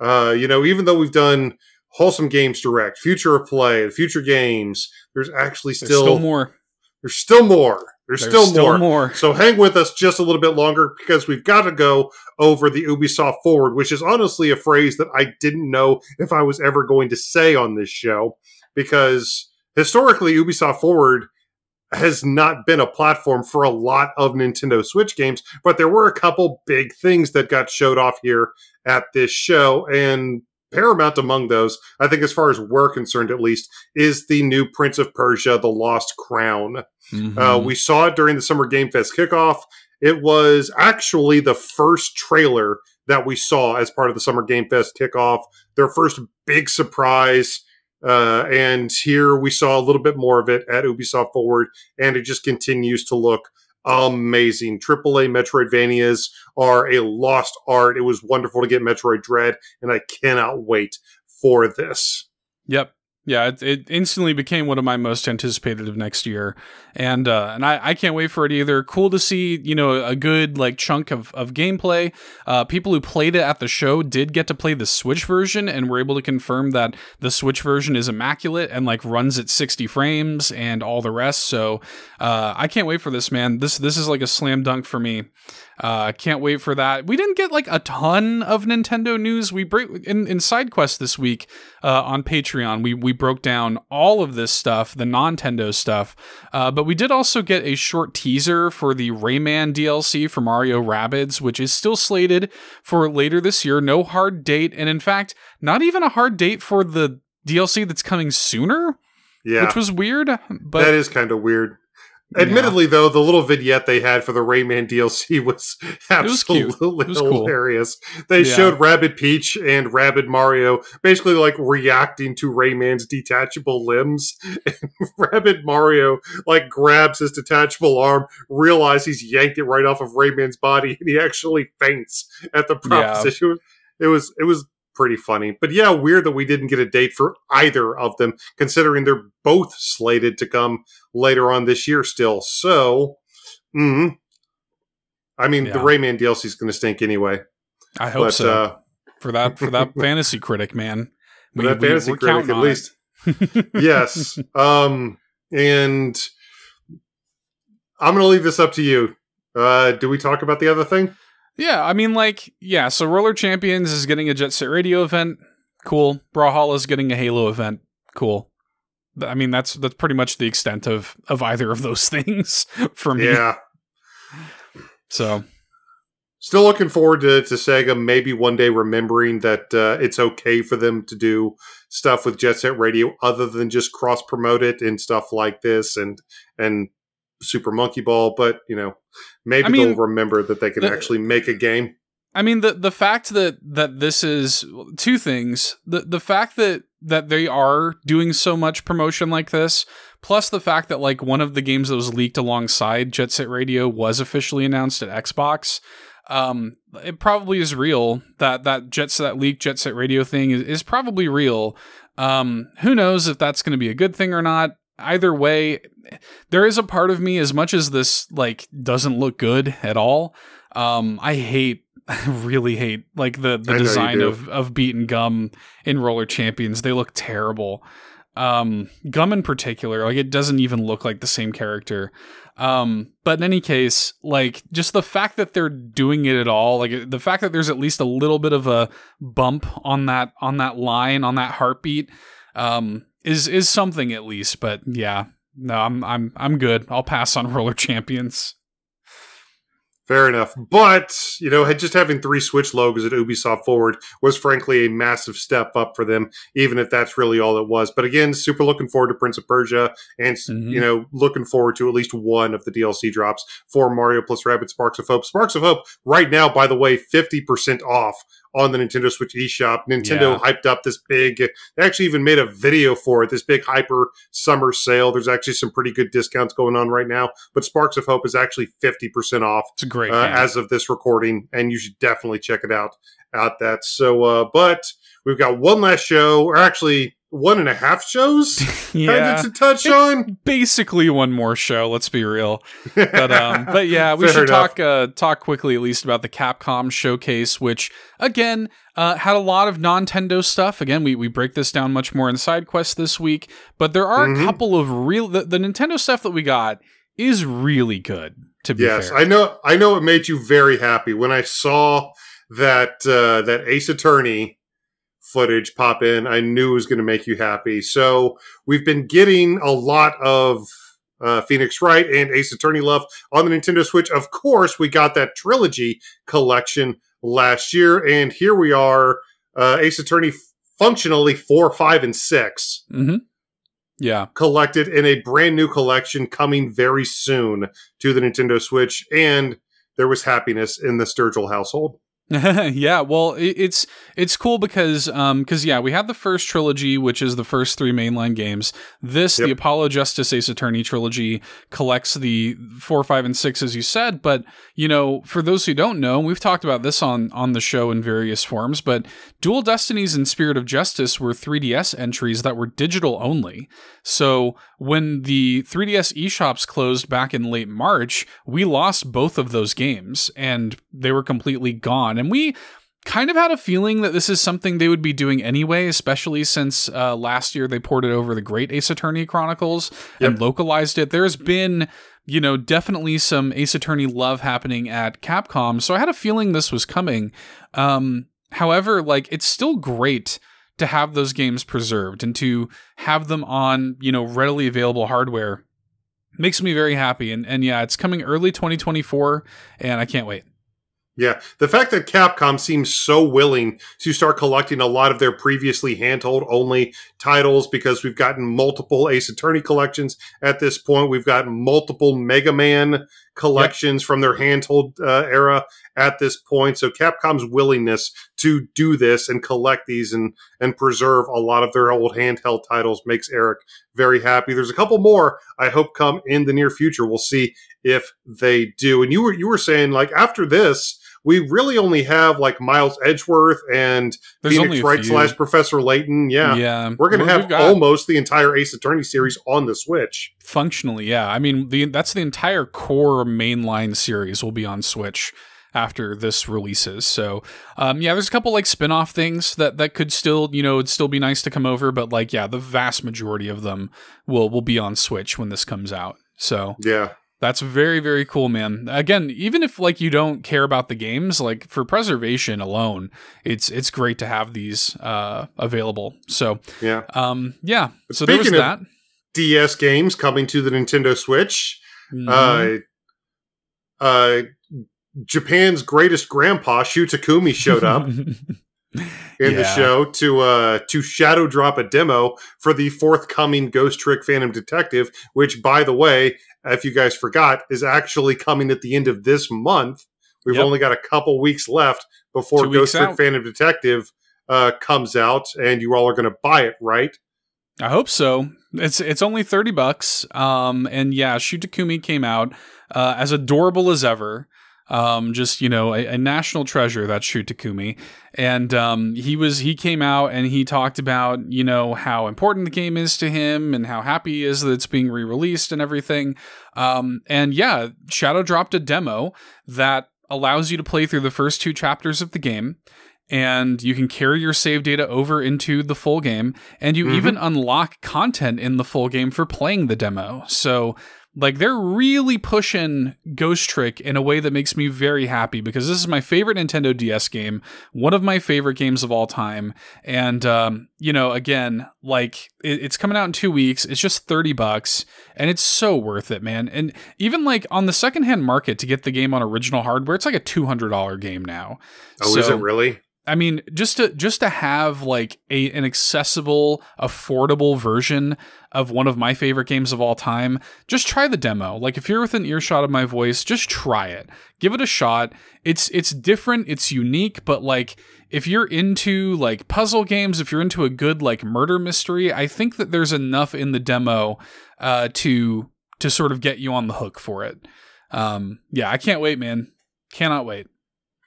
uh, you know, even though we've done wholesome games direct, future of play, future games, there's actually There's still, still more. There's still more. There's, There's still, still more. more. So hang with us just a little bit longer because we've got to go over the Ubisoft Forward, which is honestly a phrase that I didn't know if I was ever going to say on this show because historically Ubisoft Forward has not been a platform for a lot of Nintendo Switch games, but there were a couple big things that got showed off here at this show and paramount among those, I think as far as we're concerned at least, is the new Prince of Persia: The Lost Crown. Mhm. Uh, we saw it during the Summer Game Fest kickoff. It was actually the first trailer that we saw as part of the Summer Game Fest kickoff, their first big surprise. Uh, and here we saw a little bit more of it at Ubisoft Forward, and it just continues to look amazing. AAA Metroidvanias are a lost art. It was wonderful to get Metroid Dread, and I cannot wait for this. Yep. Yeah, it, it instantly became one of my most anticipated of next year, and uh, and I, I can't wait for it either. Cool to see you know a good like chunk of of gameplay. Uh, people who played it at the show did get to play the Switch version, and were able to confirm that the Switch version is immaculate and like runs at 60 frames and all the rest. So uh, I can't wait for this, man. This this is like a slam dunk for me. Uh, can't wait for that. We didn't get like a ton of Nintendo news. We break in, in side quest this week uh, on Patreon. We we broke down all of this stuff, the non-Tendo stuff. Uh, but we did also get a short teaser for the Rayman DLC for Mario Rabbids, which is still slated for later this year. No hard date, and in fact, not even a hard date for the DLC that's coming sooner, Yeah, which was weird. But that is kind of weird. Admittedly, though, the little vignette they had for the Rayman DLC was was absolutely was cool. hilarious. They Yeah. showed Rabbid Peach and Rabbid Mario basically like reacting to Rayman's detachable limbs. And Rabbid Mario like grabs his detachable arm, realizes he's yanked it right off of Rayman's body, and he actually faints at the proposition. It was it was pretty funny. But yeah, weird that we didn't get a date for either of them, considering they're both slated to come later on this year still. So, mm, I mean, the Rayman DLC is going to stink anyway. I hope but so uh, for that for that fantasy critic man. for that fantasy we're critic, at least, yes. Um, and I'm going to leave this up to you. Uh, do we talk about the other thing? Yeah, I mean, like, yeah. So Roller Champions is getting a Jet Set Radio event. Cool. Brawlhalla is getting a Halo event. Cool. I mean, that's that's pretty much the extent of of either of those things for me. Yeah. So Still looking forward to, to Sega maybe one day remembering that uh, it's okay for them to do stuff with Jet Set Radio other than just cross promote it and stuff like this and and Super Monkey Ball. But you know, maybe I mean, they'll remember that they can the- actually make a game. I mean the the fact that that this is two things. The the fact that that they are doing so much promotion like this, plus the fact that like one of the games that was leaked alongside Jet Set Radio was officially announced at Xbox. Um, it probably is real that that Jet Set that leaked Jet Set Radio thing is, is probably real. Um, who knows if that's going to be a good thing or not. Either way, there is a part of me as much as this like doesn't look good at all. Um, I hate I really hate like the the I design of of Beat and Gum in roller champions. They look terrible. Um, gum in particular, like it doesn't even look like the same character. Um, but in any case, like just the fact that they're doing it at all, like the fact that there's at least a little bit of a bump on that on that line on that heartbeat, um, is is something at least. But yeah, no, I'm I'm I'm good. I'll pass on roller champions. Fair enough. But, you know, just having three Switch logos at Ubisoft Forward was frankly a massive step up for them, even if that's really all it was. But again, super looking forward to Prince of Persia and, Mhm. you know, looking forward to at least one of the DLC drops for Mario plus Rabbids Sparks of Hope. Sparks of Hope, right now, by the way, 50% off on the Nintendo Switch eShop. Nintendo Yeah. hyped up this big, they actually even made a video for it, this big hyper summer sale. There's actually some pretty good discounts going on right now, but Sparks of Hope is actually 50% off It's a great uh, as of this recording, and you should definitely check it out. Out that. So, uh, but we've got one last show, or actually one and a half shows yeah. kind of to touch on. Basically, one more show. Let's be real. But um, but yeah, we should enough. talk uh talk quickly at least about the Capcom showcase, which again uh had a lot of Nintendo stuff. Again, we we break this down much more in side quest this week, but there are Mhm. a couple of real the, the Nintendo stuff that we got is really good. To be Yes, fair, I know. I know it made you very happy when I saw that uh, that Ace Attorney footage pop in. I knew it was going to make you happy. So we've been getting a lot of uh, Phoenix Wright and Ace Attorney love on the Nintendo Switch. Of course, we got that trilogy collection last year, and here we are. Uh, Ace Attorney functionally four, five, and six hmm Yeah. collected in a brand new collection coming very soon to the Nintendo Switch, and there was happiness in the Sturgill household. yeah, well, it, it's it's cool because um because yeah, we have the first trilogy, which is the first three mainline games. This, the Apollo Justice Ace Attorney trilogy, collects the four, five, and six, as you said. But you know, for those who don't know, we've talked about this on on the show in various forms. But Dual Destinies and Spirit of Justice were 3DS entries that were digital only. So when the 3DS eShops closed back in late March, we lost both of those games and they were completely gone. And we kind of had a feeling that this is something they would be doing anyway, especially since uh, last year they ported over the Great Ace Attorney Chronicles and localized it. There's been you know, definitely some Ace Attorney love happening at Capcom. So I had a feeling this was coming. Um, however, like it's still great to have those games preserved and to have them on, you know, readily available hardware makes me very happy. And and yeah, it's coming early 2024 and I can't wait. Yeah, the fact that Capcom seems so willing to start collecting a lot of their previously handheld only titles because we've gotten multiple Ace Attorney collections at this point. We've gotten multiple Mega Man collections from their handheld uh, era at this point. So Capcom's willingness to do this and collect these and and preserve a lot of their old handheld titles makes Eric very happy. There's a couple more I hope come in the near future. We'll see if they do. And you were you were saying like after this, we really only have like Miles Edgeworth and There's Phoenix Wright few. slash Professor Layton. Yeah. yeah. We're gonna have almost the entire Ace Attorney series on the Switch. functionally, yeah. I mean, the that's the entire core mainline series will be on Switch after this releases. So, um, yeah, there's a couple like spin-off things that that could still, you know, it'd still be nice to come over, but like, yeah, the vast majority of them will will be on Switch when this comes out. So Yeah. That's very very cool, man. Again, even if like you don't care about the games, like for preservation alone, it's it's great to have these uh, available. So, Yeah. um, yeah. So there was that. DS games coming to the Nintendo Switch. Mhm. Uh uh Japan's greatest grandpa, Shu Takumi, showed up in the show to uh to shadow drop a demo for the forthcoming Ghost Trick Phantom Detective, which by the way, if you guys forgot, is actually coming at the end of this month. We've Yep. only got a couple weeks left before Two Ghost Trick out. Phantom Detective uh comes out, and you all are gonna buy it, right? I hope so. It's it's only thirty bucks. Um, and yeah, Shu Takumi came out uh, as adorable as ever. Um, just you know, a, a national treasure. That's Shu Takumi, and um, he was he came out and he talked about you know how important the game is to him and how happy he is that it's being re released and everything. Um, and yeah, Shadow dropped a demo that allows you to play through the first two chapters of the game. And you can carry your save data over into the full game, and you Mhm. even unlock content in the full game for playing the demo. So, like, they're really pushing Ghost Trick in a way that makes me very happy because this is my favorite Nintendo DS game, one of my favorite games of all time. And, um, you know, again, like, it, it's coming out in two weeks. It's just 30 bucks, and it's so worth it, man. And even, like, on the secondhand market to get the game on original hardware, it's like a $200 game now. Oh, is it really? I mean, just to just to have like a an accessible, affordable version of one of my favorite games of all time, just try the demo. Like if you're within earshot of my voice, just try it. Give it a shot. It's it's different, it's unique, but like if you're into like puzzle games, if you're into a good like murder mystery, I think that there's enough in the demo uh to to sort of get you on the hook for it. Um yeah, I can't wait, man. Cannot wait.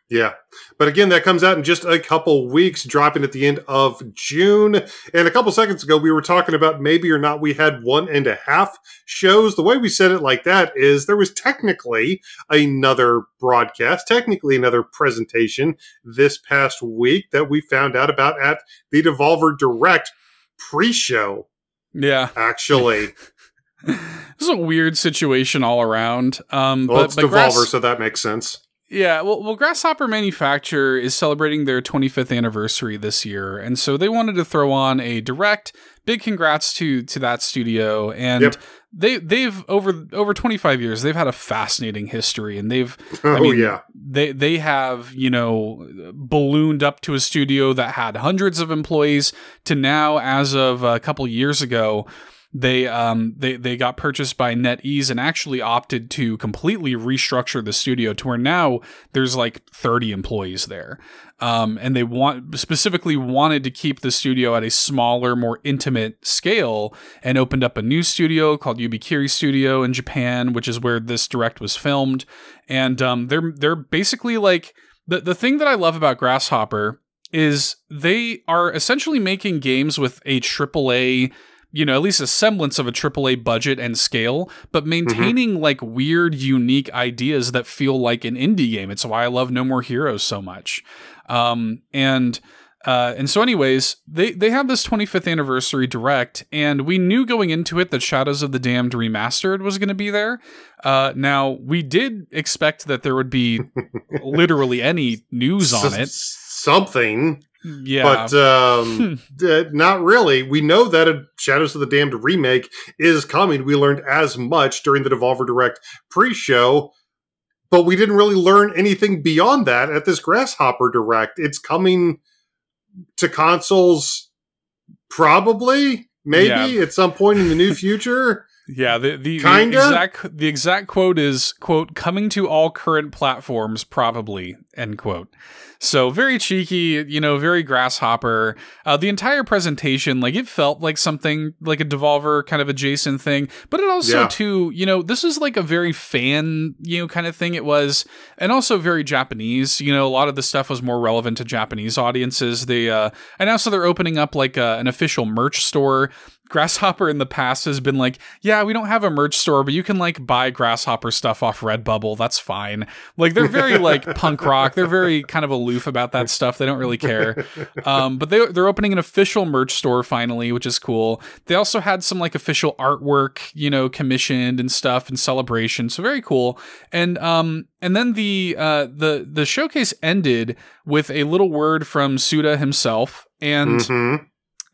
Yeah. But again, that comes out in just a couple weeks, dropping at the end of June. And a couple seconds ago, we were talking about maybe or not we had one and a half shows. The way we said it like that is there was technically another broadcast, technically another presentation this past week that we found out about at the Devolver Direct pre show. Yeah. Actually. this is a weird situation all around. Um, well, but, it's but Devolver, Grass- so that makes sense. Yeah, well, well, Grasshopper Manufacture is celebrating their 25th anniversary this year, and so they wanted to throw on a direct. Big congrats to to that studio, and Yep. they they've over over 25 years they've had a fascinating history, and they've Oh, mean, yeah. they they have you know ballooned up to a studio that had hundreds of employees to now as of a couple years ago they um they they got purchased by NetEase and actually opted to completely restructure the studio to where now there's like 30 employees there. Um and they want specifically wanted to keep the studio at a smaller, more intimate scale and opened up a new studio called Yubikiri Studio in Japan, which is where this direct was filmed. And um they're they're basically like the the thing that I love about Grasshopper is they are essentially making games with a AAA you know, at least a semblance of a AAA budget and scale, but maintaining like weird, unique ideas that feel like an indie game. It's why I love No More Heroes so much. Um, and uh, and so, anyways, they they have this 25th anniversary direct, and we knew going into it that Shadows of the Damned remastered was going to be there. Uh, now we did expect that there would be literally any news on it. Something. Yeah, But um, uh, not really. We know that a Shadows of the Damned remake is coming. We learned as much during the Devolver Direct pre-show, but we didn't really learn anything beyond that at this Grasshopper Direct. It's coming to consoles probably, maybe Yeah. at some point in the new future. Yeah, the the, the exact the exact quote is quote coming to all current platforms probably end quote. So very cheeky, you know, very grasshopper. Uh, the entire presentation, like it felt like something like a Devolver kind of adjacent thing, but it also Yeah. too, you know, this is like a very fan, you know, kind of thing. It was, and also very Japanese. You know, a lot of the stuff was more relevant to Japanese audiences. They uh, and also they're opening up like uh, an official merch store Grasshopper in the past has been like, yeah, we don't have a merch store, but you can like buy Grasshopper stuff off Redbubble. That's fine. Like they're very like punk rock. They're very kind of aloof about that stuff. They don't really care. Um, but they they're opening an official merch store finally, which is cool. They also had some like official artwork, you know, commissioned and stuff and celebration. So very cool. And um and then the uh the the showcase ended with a little word from Suda himself and Mhm.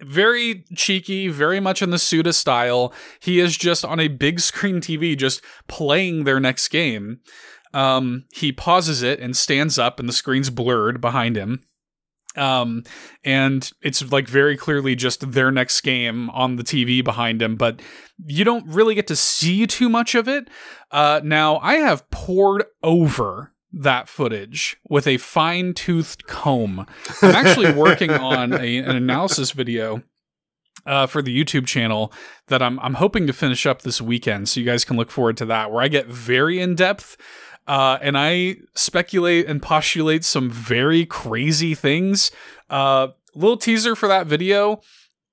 Very cheeky, very much in the Suda style. He is just on a big screen TV, just playing their next game. Um, he pauses it and stands up, and the screen's blurred behind him. Um, and it's like very clearly just their next game on the TV behind him, but you don't really get to see too much of it. Uh, now I have poured over that footage with a fine toothed comb. I'm actually working on a, an analysis video uh, for the YouTube channel that I'm I'm hoping to finish up this weekend, so you guys can look forward to that, where I get very in depth. Uh, and I speculate and postulate some very crazy things. Uh, little teaser for that video.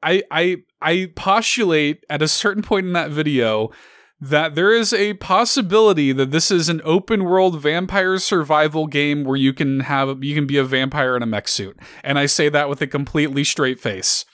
I I I postulate at a certain point in that video that there is a possibility that this is an open world vampire survival game where you can have you can be a vampire in a mech suit. And I say that with a completely straight face.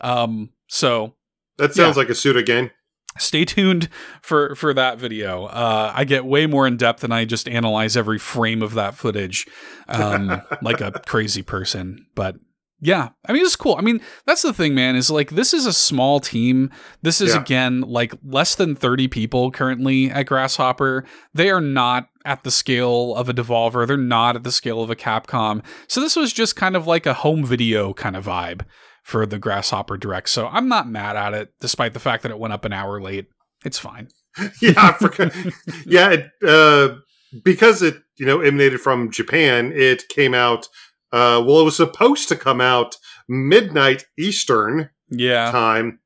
Um so That sounds like a Suda game. stay tuned for for that video. Uh I get way more in depth and I just analyze every frame of that footage um like a crazy person. But yeah, I mean it's cool. I mean, that's the thing, man, is like this is a small team. This is Yeah. again like less than 30 people currently at Grasshopper. They are not at the scale of a Devolver. They're not at the scale of a Capcom. So this was just kind of like a home video kind of vibe for the Grasshopper Direct. So I'm not mad at it, despite the fact that it went up an hour late. It's fine. yeah, yeah, it, uh, because it you know emanated from Japan, it came out. Uh, well, it was supposed to come out midnight Eastern Yeah. time,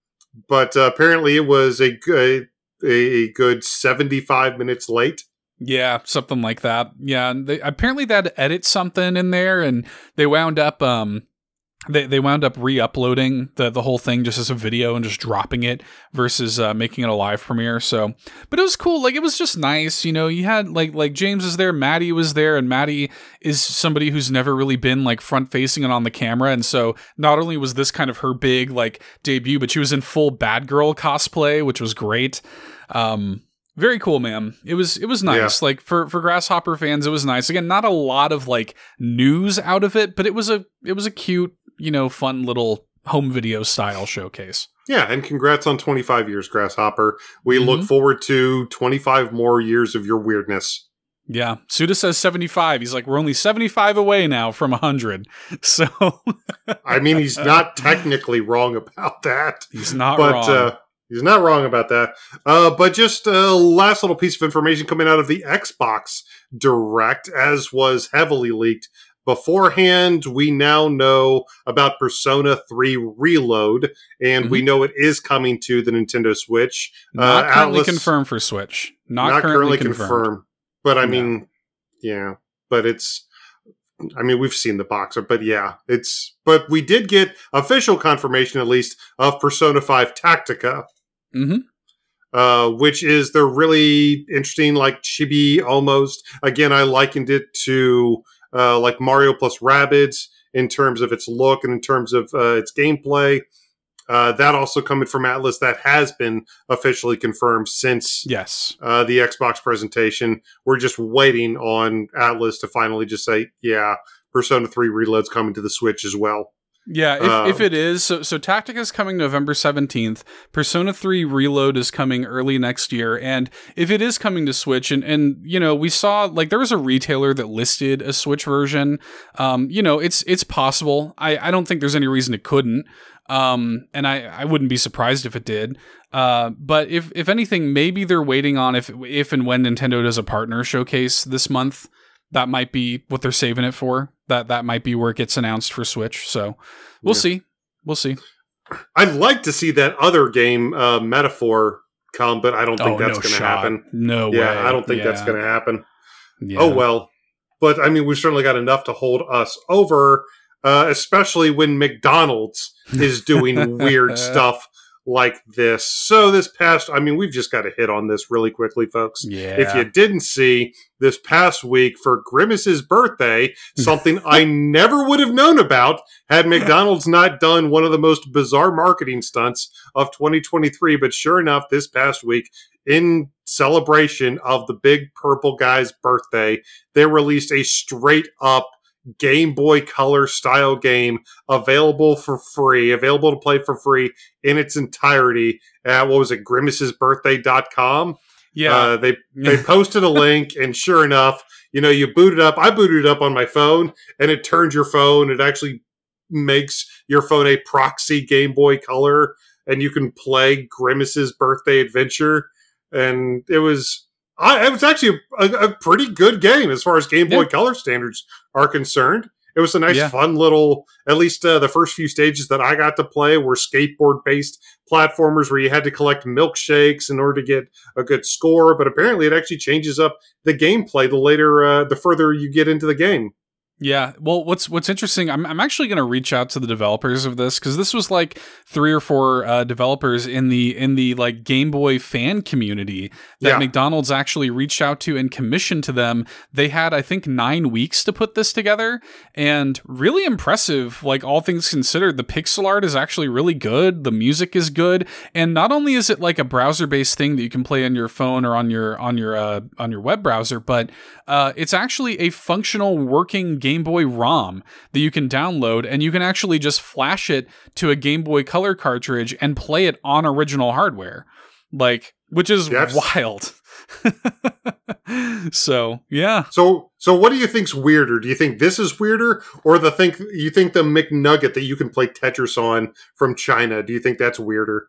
but uh, apparently it was a good a, a good seventy five minutes late. Yeah, something like that. Yeah, and they apparently they had to edit something in there, and they wound up um they they wound up re-uploading the the whole thing just as a video and just dropping it versus uh, making it a live premiere. So, but it was cool. Like it was just nice. You know, you had like like James is there, Maddie was there, and Maddie is somebody who's never really been like front facing and on the camera. And so not only was this kind of her big like debut, but she was in full bad girl cosplay, which was great. Um, very cool, man. It was it was nice. Like for for Grasshopper fans, it was nice. Again, not a lot of like news out of it, but it was a it was a cute, you know, fun little home video style showcase. Yeah, and congrats on 25 years, Grasshopper. We look Mhm. forward to 25 more years of your weirdness. Yeah, Suda says 75. He's like, we're only 75 away now from 100. So I mean, he's not technically wrong about that. he's not but wrong. uh, he's not wrong about that. Uh, but just a last little piece of information coming out of the Xbox Direct, as was heavily leaked beforehand. We now know about Persona 3 Reload, and we know it is coming to the Nintendo Switch. not uh, currently Atlus- confirmed for Switch. Not, Not, currently, currently confirmed. confirmed. But I No. mean, yeah, but it's. I mean, we've seen the boxer, but yeah, it's. But we did get official confirmation, at least, of Persona 5 Tactica. Mhm. uh, which is the really interesting, like chibi almost. Again, I likened it to uh, like Mario plus Rabbids in terms of its look and in terms of uh, its gameplay. Uh, that also coming from Atlus, that has been officially confirmed since Yes. uh, the Xbox presentation. We're just waiting on Atlus to finally just say, yeah, Persona 3 Reload's coming to the Switch as well. Yeah, if, Um, if it is, so so Tactica is coming November 17th. Persona 3 Reload is coming early next year. And if it is coming to Switch, and, and you know, we saw like there was a retailer that listed a Switch version. Um, you know, it's it's possible. I, I don't think there's any reason it couldn't. Um, and I, I wouldn't be surprised if it did. Uh, but if if anything, maybe they're waiting on if if and when Nintendo does a partner showcase this month. That might be what they're saving it for. That that might be where it gets announced for Switch. So we'll Yeah. see. We'll see. I'd like to see that other game uh, metaphor come, but I don't think that's Oh, no going to happen. No way. Yeah, I don't think that's going to happen. Yeah. Oh well, but I mean, we've certainly got enough to hold us over, uh, especially when McDonald's is doing weird stuff like this. So this past, I mean, we've just got to hit on this really quickly, folks. Yeah. If you didn't see this past week for Grimace's birthday, something I never would have known about had McDonald's not done one of the most bizarre marketing stunts of 2023. But sure enough, this past week, in celebration of the big purple guy's birthday, they released a straight up Game Boy Color style game available for free, available to play for free in its entirety at what was it, grimacesbirthday.com. yeah. Uh, they they posted a link, and sure enough, you know, you boot it up. I booted it up on my phone, and it turns your phone. It actually makes your phone a proxy Game Boy Color, and you can play Grimace's Birthday Adventure. And it was, I, it was actually a, a pretty good game as far as Game Boy Yeah. Color standards are concerned. It was a nice, Yeah. fun little. At least uh, the first few stages that I got to play were skateboard-based platformers where you had to collect milkshakes in order to get a good score, but apparently it actually changes up the gameplay the later, uh, the further you get into the game. Yeah. Well, what's what's interesting, I'm I'm actually going to reach out to the developers of this because this was like three or four uh, developers in the in the like Game Boy fan community that Yeah. McDonald's actually reached out to and commissioned to them. They had I think nine weeks to put this together, and really impressive. Like all things considered, the pixel art is actually really good. The music is good, and not only is it like a browser based thing that you can play on your phone or on your on your uh, on your web browser, but uh, it's actually a functional working Game Boy ROM that you can download, and you can actually just flash it to a Game Boy Color cartridge and play it on original hardware, like which is Yes. wild. so yeah, So, so what do you think's weirder? Do you think this is weirder, or the think you think the McNugget that you can play Tetris on from China? Do you think that's weirder?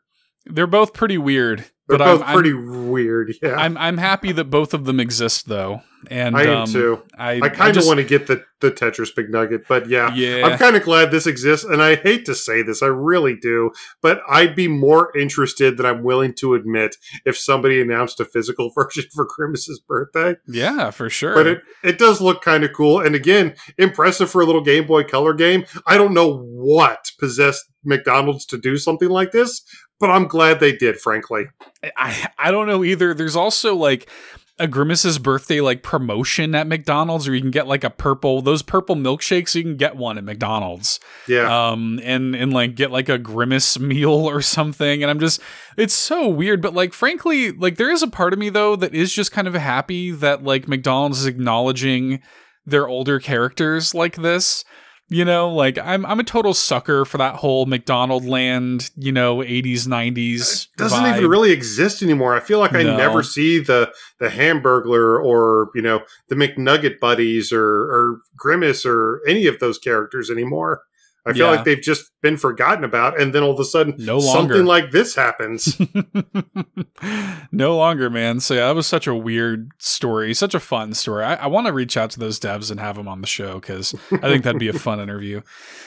they're both pretty weird, They're but both I'm, pretty weird. Yeah. I'm I'm I'm happy that both of them exist though. And I am um, too. I, I kind of want to get the, the Tetris McNugget, but yeah, Yeah. I'm kind of glad this exists. And I hate to say this, I really do, but I'd be more interested than I'm willing to admit if somebody announced a physical version for Grimace's birthday. yeah, for sure. But it, it does look kind of cool. And again, impressive for a little Game Boy Color game. I don't know what possessed McDonald's to do something like this, but I'm glad they did, frankly. I I don't know either. There's also like a Grimace's birthday like promotion at McDonald's where you can get like a purple those purple milkshakes you can get one at McDonald's. Yeah. Um and and like get like a Grimace meal or something and I'm just it's so weird but like frankly like there is a part of me though that is just kind of happy that like McDonald's is acknowledging their older characters like this. You know, like I'm I'm a total sucker for that whole McDonald land, you know, 80s 90s. doesn't vibe. even really exist anymore. I feel like I No. never see the the Hamburglar or you know the McNugget buddies or or Grimace or any of those characters anymore. I feel Yeah. like they've just been forgotten about, and then all of a sudden, No longer. something like this happens. no longer, man. So yeah, that was such a weird story, such a fun story. I, I want to reach out to those devs and have them on the show because I think that'd be a fun interview.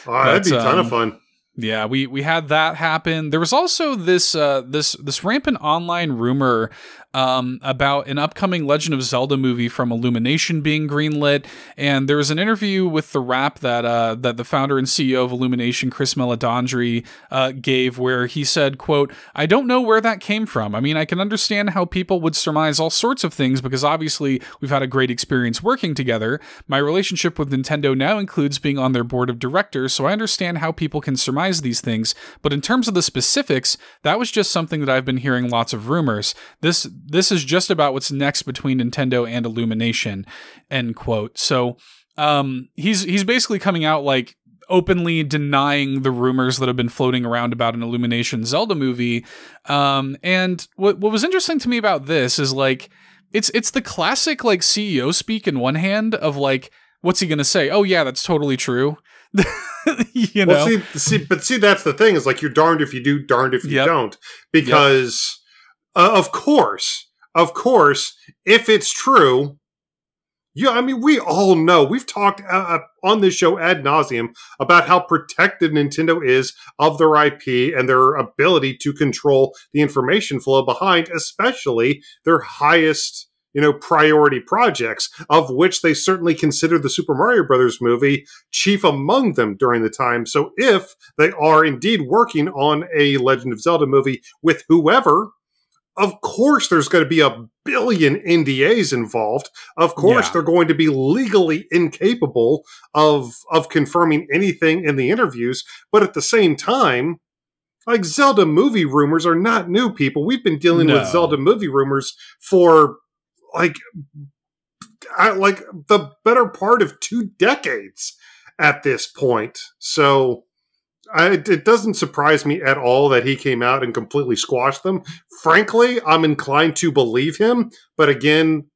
Oh, that'd be a But, ton um, of fun. Yeah, we we had that happen. There was also this uh this this rampant online rumor um about an upcoming Legend of Zelda movie from Illumination being greenlit and there was an interview with the rap that uh that the founder and CEO of Illumination Chris Meledandri uh gave where he said, quote, "I don't know where that came from. I mean, I can understand how people would surmise all sorts of things because obviously we've had a great experience working together. My relationship with Nintendo now includes being on their board of directors, so I understand how people can surmise these things. But in terms of the specifics, that was just something that I've been hearing lots of rumors. This this is just about what's next between Nintendo and Illumination." End quote. So um he's he's basically coming out like openly denying the rumors that have been floating around about an Illumination Zelda movie. Um, and what what was interesting to me about this is like it's it's the classic like CEO speak in one hand of like what's he gonna say? Oh yeah, that's totally true. you know, Well, see, see, but see, that's the thing is like you're darned if you do, darned if you Yep. don't, because uh, of course, of course, if it's true, yeah, I mean, we all know we've talked uh, uh, on this show ad nauseum about how protected Nintendo is of their IP and their ability to control the information flow behind, especially their highest. You know, priority projects, of which they certainly considered the Super Mario Brothers movie chief among them during the time. So if they are indeed working on a Legend of Zelda movie with whoever, of course there's going to be a billion NDAs involved. Of course Yeah. they're going to be legally incapable of of confirming anything in the interviews, but at the same time like Zelda movie rumors are not new people. We've been dealing No. with Zelda movie rumors for like I, like the better part of two decades at this point. So I, it doesn't surprise me at all that he came out and completely squashed them. Frankly, I'm inclined to believe him, but again,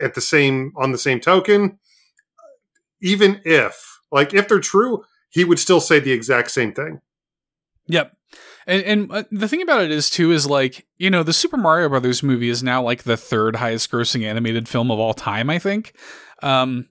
at the same on the same token, even if like if they're true, he would still say the exact same thing. Yep. And and uh, the thing about it is too is like, you know, the Super Mario Brothers movie is now like the third highest grossing animated film of all time, I think. Um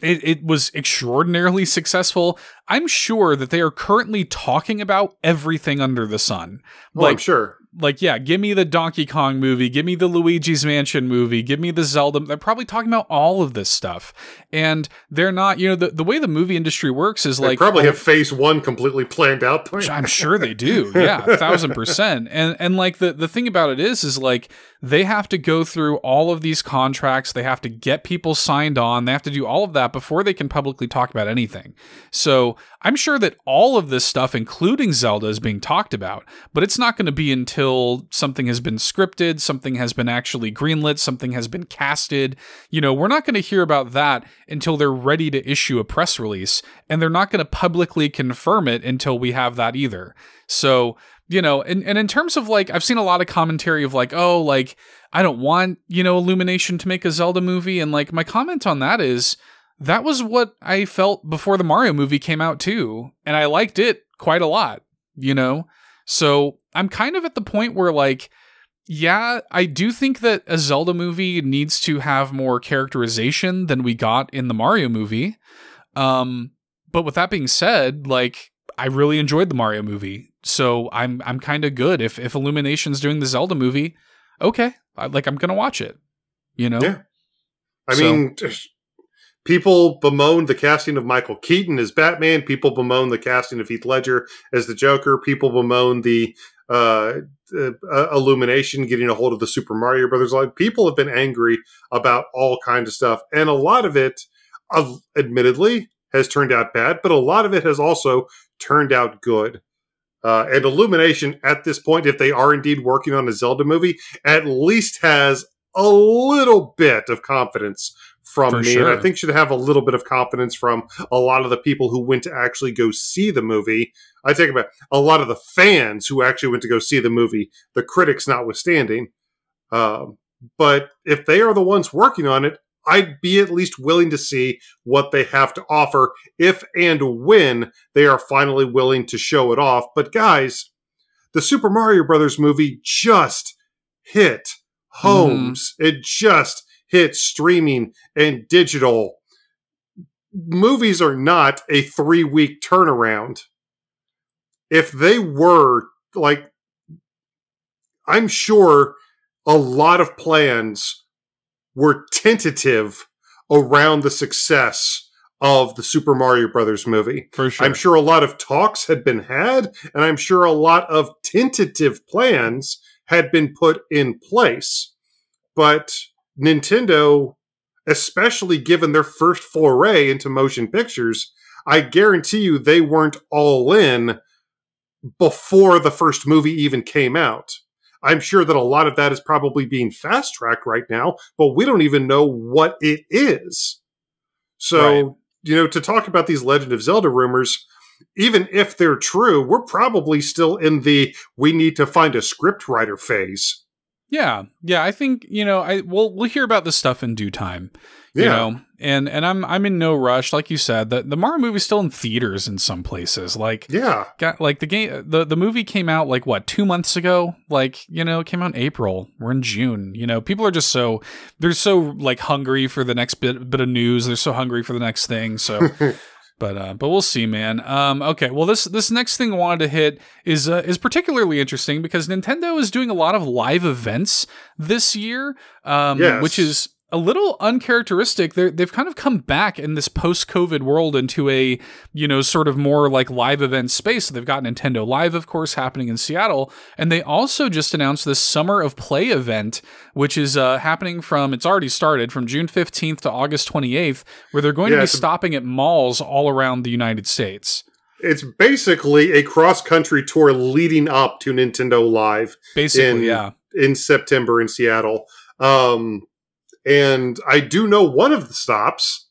it, it was extraordinarily successful. I'm sure that they are currently talking about everything under the sun. Well, I'm sure. Like yeah, give me the Donkey Kong movie, give me the Luigi's Mansion movie, give me the Zelda. They're probably talking about all of this stuff. And they're not, you know, the, the way the movie industry works is They like probably have phase one completely planned out. which I'm sure they do. Yeah, a thousand percent. And and like the the thing about it is, is like they have to go through all of these contracts. They have to get people signed on. They have to do all of that before they can publicly talk about anything. So I'm sure that all of this stuff, including Zelda, is being talked about. But it's not going to be until something has been scripted, something has been actually greenlit, something has been casted. You know, we're not going to hear about that until they're ready to issue a press release, and they're not going to publicly confirm it until we have that either. So, you know, and, and in terms of like, I've seen a lot of commentary of like, oh, like, I don't want, you know, Illumination to make a Zelda movie. And like, my comment on that is that was what I felt before the Mario movie came out too. And I liked it quite a lot, you know? So I'm kind of at the point where like, yeah, I do think that a Zelda movie needs to have more characterization than we got in the Mario movie. Um, but with that being said, like I really enjoyed the Mario movie, so I'm I'm kind of good. If if Illumination's doing the Zelda movie, okay, I, like I'm gonna watch it. You know, Yeah. I So- mean, people bemoan the casting of Michael Keaton as Batman. People bemoan the casting of Heath Ledger as the Joker. People bemoan the uh, uh, Illumination getting a hold of the Super Mario Brothers. Like people have been angry about all kinds of stuff, and a lot of it, uh, admittedly, has turned out bad, but a lot of it has also turned out good. Uh, and Illumination, at this point, if they are indeed working on a Zelda movie, at least has a little bit of confidence from For me, sure. and I think should have a little bit of confidence from a lot of the people who went to actually go see the movie. I take back. A lot of the fans who actually went to go see the movie, the critics notwithstanding. Um, but if they are the ones working on it, I'd be at least willing to see what they have to offer if and when they are finally willing to show it off. But guys, the Super Mario Brothers movie just hit homes. It just hit streaming and digital. Movies are not a three week turnaround. If they were like, I'm sure a lot of plans were tentative around the success of the Super Mario Brothers movie. for sure. I'm sure a lot of talks had been had, and I'm sure a lot of tentative plans had been put in place. But Nintendo, especially given their first foray into motion pictures, I guarantee you they weren't all in before the first movie even came out. I'm sure that a lot of that is probably being fast tracked right now, but we don't even know what it is. So, Right. you know, to talk about these Legend of Zelda rumors, even if they're true, we're probably still in the we need to find a script writer phase. Yeah, yeah. I think you know. I we'll we'll hear about this stuff in due time. You Yeah. know, and and I'm I'm in no rush. Like you said, the the Mario movie's still in theaters in some places. Like Yeah. got like the game the the movie came out like what two months ago. Like you know, it came out in April. We're in June. You know, people are just so they're so like hungry for the next bit bit of news. They're so hungry for the next thing. So. But uh, but we'll see, man. Um, okay, well this this next thing I wanted to hit is uh, is particularly interesting because Nintendo is doing a lot of live events this year, um, Yes. which is a little uncharacteristic. They're, they've kind of come back in this post-COVID world into a you know sort of more like live event space. So they've got Nintendo Live, of course, happening in Seattle, and they also just announced this Summer of Play event, which is uh, happening from it's already started from June fifteenth to August twenty eighth, where they're going Yeah, to be stopping at malls all around the United States. It's basically a cross country tour leading up to Nintendo Live Basically, In- yeah. in September in Seattle. Um, and I do know one of the stops.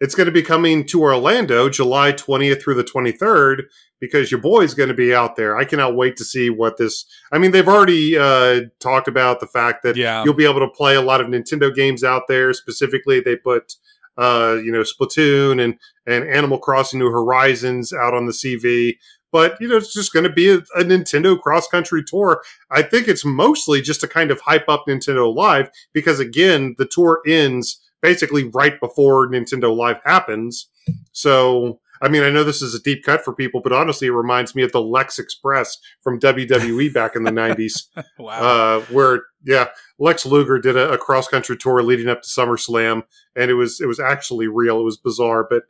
It's going to be coming to Orlando July 20th through the 23rd because your boy's going to be out there. I cannot wait to see what this. I mean, they've already uh, talked about the fact that Yeah. you'll be able to play a lot of Nintendo games out there. Specifically, they put uh, you know Splatoon and and Animal Crossing New Horizons out on the CV. But you know, it's just going to be a, a Nintendo cross country tour. I think it's mostly just to kind of hype up Nintendo Live because again, the tour ends basically right before Nintendo Live happens. So, I mean, I know this is a deep cut for people, but honestly, it reminds me of the Lex Express from WWE back in the 90s Wow. uh, where yeah, Lex Luger did a, a cross country tour leading up to SummerSlam, and it was it was actually real. It was bizarre, but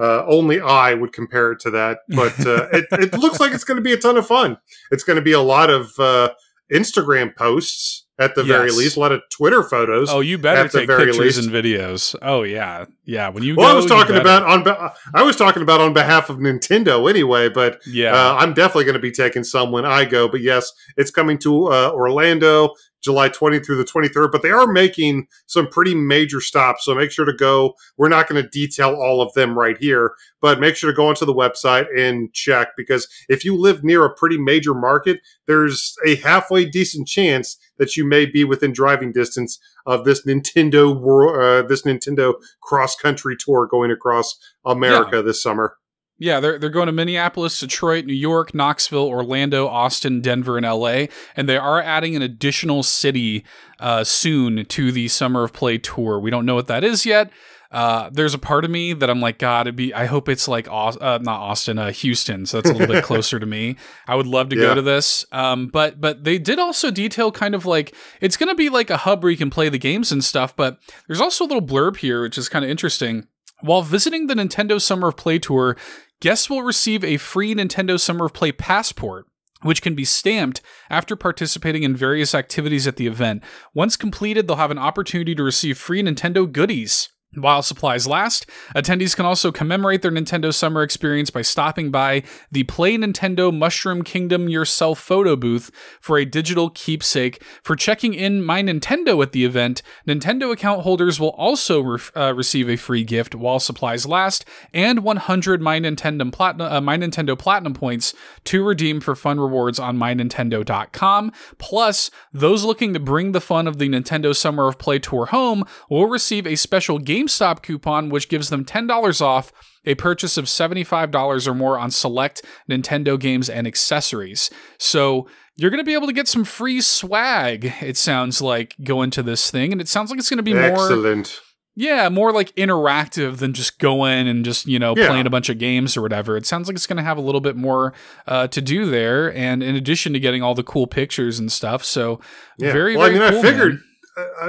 uh, only I would compare it to that. But uh, it, it looks like it's going to be a ton of fun. It's going to be a lot of uh, Instagram posts at the very least, a lot of Twitter photos. oh, you better at the take very pictures least. and videos. Oh yeah, yeah. When you well, go, I was talking about on I was talking about on behalf of Nintendo anyway, but yeah. Uh, I'm definitely going to be taking some when I go. But yes, it's coming to uh, Orlando July 20 through the 23rd. But they are making some pretty major stops. So make sure to go. We're not going to detail all of them right here, but make sure to go onto the website and check because if you live near a pretty major market, there's a halfway decent chance that you may be within driving distance of this Nintendo world, uh, this Nintendo cross country tour going across America this summer. Yeah, they're they're going to Minneapolis, Detroit, New York, Knoxville, Orlando, Austin, Denver, and LA, and they are adding an additional city uh, soon to the Summer of Play tour. We don't know what that is yet. Uh, there's a part of me that I'm like, God, it'd be. I hope it's like, uh, not Austin, uh, Houston. So that's a little bit closer to me. I would love to Yeah. go to this. Um, but but they did also detail kind of like it's going to be like a hub where you can play the games and stuff. But there's also a little blurb here, which is kind of interesting. While visiting the Nintendo Summer of Play tour, guests will receive a free Nintendo Summer of Play passport. Which can be stamped after participating in various activities at the event. Once completed, they'll have an opportunity to receive free Nintendo goodies. While supplies last, attendees can also commemorate their Nintendo Summer experience by stopping by the Play Nintendo Mushroom Kingdom Yourself photo booth for a digital keepsake. For checking in My Nintendo at the event, Nintendo account holders will also re- uh, receive a free gift while supplies last, and 100 My Nintendo Platinum, uh, My Nintendo Platinum points to redeem for fun rewards on MyNintendo.com. Plus, those looking to bring the fun of the Nintendo Summer of Play tour home will receive a special GameStop coupon, which gives them $10 off a purchase of $75 or more on select Nintendo games and accessories. So you're going to be able to get some free swag, it sounds like, going to this thing. And it sounds like it's going to be more, Excellent. yeah, more like interactive than just going and just, you know, Yeah. playing a bunch of games or whatever. It sounds like it's going to have a little bit more uh, to do there. And in addition to getting all the cool pictures and stuff. So Yeah. very, well, very I mean, cool, I figured man.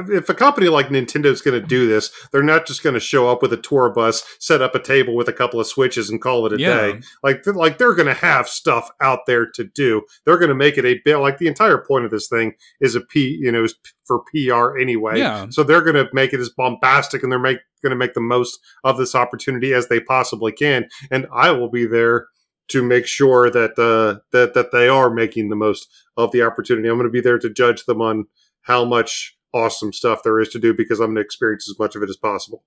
If a company like Nintendo's going to do this, they're not just going to show up with a tour bus, set up a table with a couple of switches, and call it a Yeah. day. Like, like they're going to have stuff out there to do. They're going to make it a bit like the entire point of this thing is a P, you know, is for PR anyway. Yeah. So they're going to make it as bombastic, and they're make going to make the most of this opportunity as they possibly can. And I will be there to make sure that uh, that that they are making the most of the opportunity. I'm going to be there to judge them on how much awesome stuff there is to do because I'm going to experience as much of it as possible.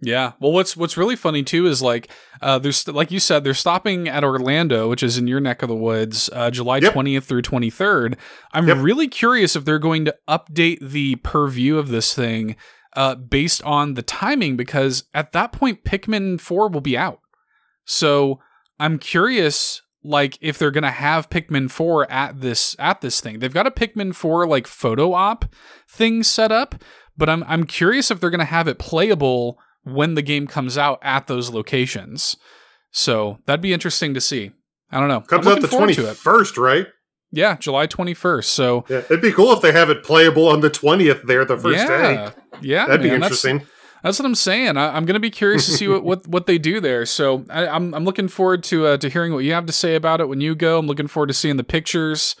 Yeah. Well, what's what's really funny too is like uh, there's like you said they're stopping at Orlando, which is in your neck of the woods, uh, July Yep. twentieth through twenty third. I'm Yep. really curious if they're going to update the per view of this thing uh, based on the timing because at that point Pikmin four will be out. So I'm curious like if they're gonna have Pikmin 4 at this at this thing. They've got a Pikmin 4 like photo op thing set up, but I'm I'm curious if they're gonna have it playable when the game comes out at those locations. So that'd be interesting to see. I don't know. Comes out the twenty first, right? Yeah, July 21st. So Yeah, it'd be cool if they have it playable on the twentieth. There, the first yeah, day. yeah, That'd be man, that's- interesting. That's what I'm saying. I, I'm going to be curious to see what, what, what they do there. So I, I'm I'm looking forward to uh, to hearing what you have to say about it when you go. I'm looking forward to seeing the pictures.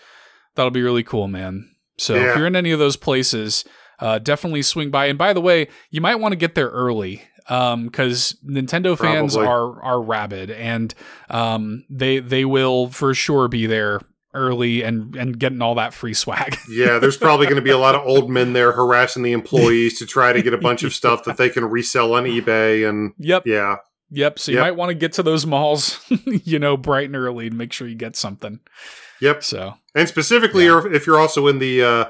That'll be really cool, man. So if you're in any of those places, uh, definitely swing by. And by the way, you might want to get there early because Nintendo fans Probably. are are rabid and um, they they will for sure be there early and and getting all that free swag. Yeah, there's probably going to be a lot of old men there harassing the employees to try to get a bunch of stuff that they can resell on eBay. And yep. yeah, Yep. So you Yep. might want to get to those malls, you know, bright and early to make sure you get something. yep. So And specifically, Yeah. if you're also in the, uh,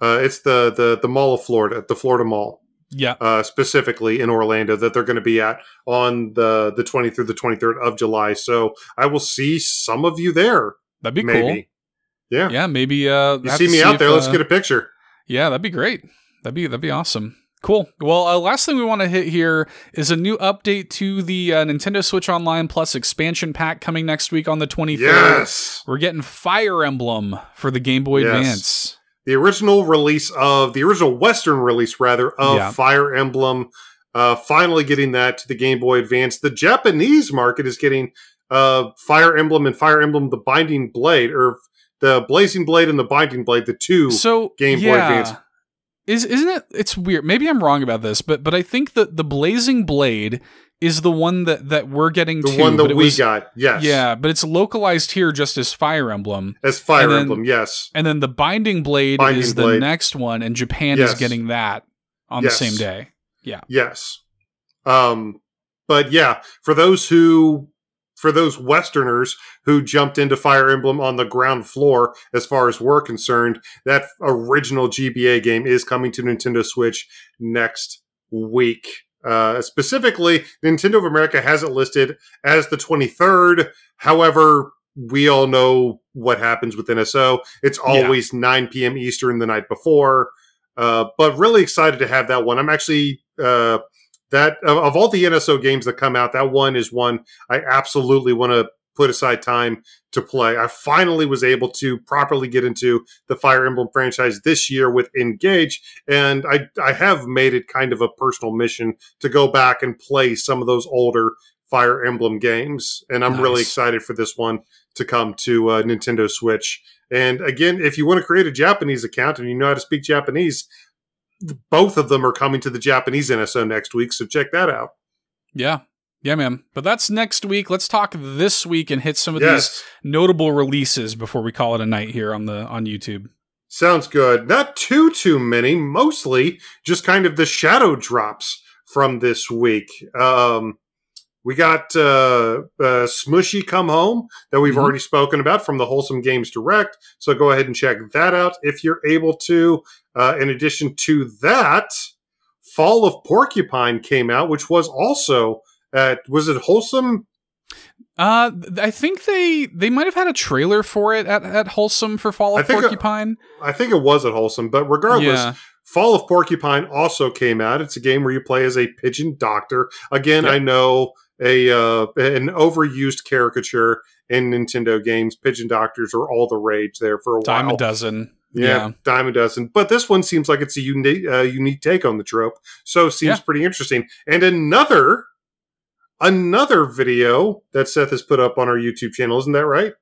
uh, it's the the the Mall of Florida, the Florida Mall, yeah, uh, specifically in Orlando, that they're going to be at on the the 20th through the 23rd of July. So I will see some of you there. That'd be maybe. cool. Yeah. Yeah, maybe. Uh, You see me out if, there? Let's uh, get a picture. Yeah, that'd be great. That'd be that'd be awesome. Cool. Well, uh, last thing we want to hit here is a new update to the uh, Nintendo Switch Online Plus expansion pack coming next week on the 23rd. Yes. We're getting Fire Emblem for the Game Boy Yes. Advance. the original release of the original Western release, rather, of Yeah. Fire Emblem. Uh, finally getting that to the Game Boy Advance. The Japanese market is getting uh, Fire Emblem and Fire Emblem: The Binding Blade, or the Blazing Blade and the Binding Blade, the two. So Game Boy yeah. Advance. Is isn't it? It's weird. Maybe I'm wrong about this, but but I think that the Blazing Blade is the one that that we're getting the to. one but that we was- got, yes, Yeah, but it's localized here just as Fire Emblem, as Fire then- Emblem, yes, and then the Binding Blade Binding is the next one, and Japan Yes. is getting that on Yes. the same day. Yeah yes. Um, but yeah, for those who, for those Westerners who jumped into Fire Emblem on the ground floor, as far as we're concerned, that original GBA game is coming to Nintendo Switch next week. Uh, specifically, Nintendo of America has it listed as the 23rd. However, we all know what happens with NSO. It's Yeah. always 9 p.m. Eastern the night before. Uh, but really excited to have that one. I'm actually uh, that of, of all the NSO games that come out, that one is one I absolutely want to put aside time to play. I finally was able to properly get into the Fire Emblem franchise this year with Engage, and I I have made it kind of a personal mission to go back and play some of those older Fire Emblem games, and I'm really excited for this one to come to uh, Nintendo Switch. And again, if you want to create a Japanese account and you know how to speak Japanese, both of them are coming to the Japanese NSO next week, so check that out. Yeah. Yeah, man. But that's next week. Let's talk this week and hit some of these notable releases before we call it a night here on the on YouTube. sounds good. Not too too many. Mostly just kind of the shadow drops from this week. Um, we got uh, uh, Smushi Come Home that we've Mhm. already spoken about from the Wholesome Games Direct. So go ahead and check that out if you're able to. Uh, in addition to that, Fall of Porcupine came out, which was also at was it Wholesome? Uh, I think they they might have had a trailer for it at, at Wholesome for Fall I of uh, Porcupine. I think it was at Wholesome, but regardless, yeah, Fall of Porcupine also came out. It's a game where you play as a pigeon doctor. Again, Yep. I know a uh, an overused caricature in Nintendo games. Pigeon doctors are all the rage there for a dime while. a dozen. Yeah, Yeah. dime a dozen. But this one seems like it's a unique uh, unique take on the trope, so seems Yeah. pretty interesting. And another another video that Seth has put up on our YouTube channel, isn't that right?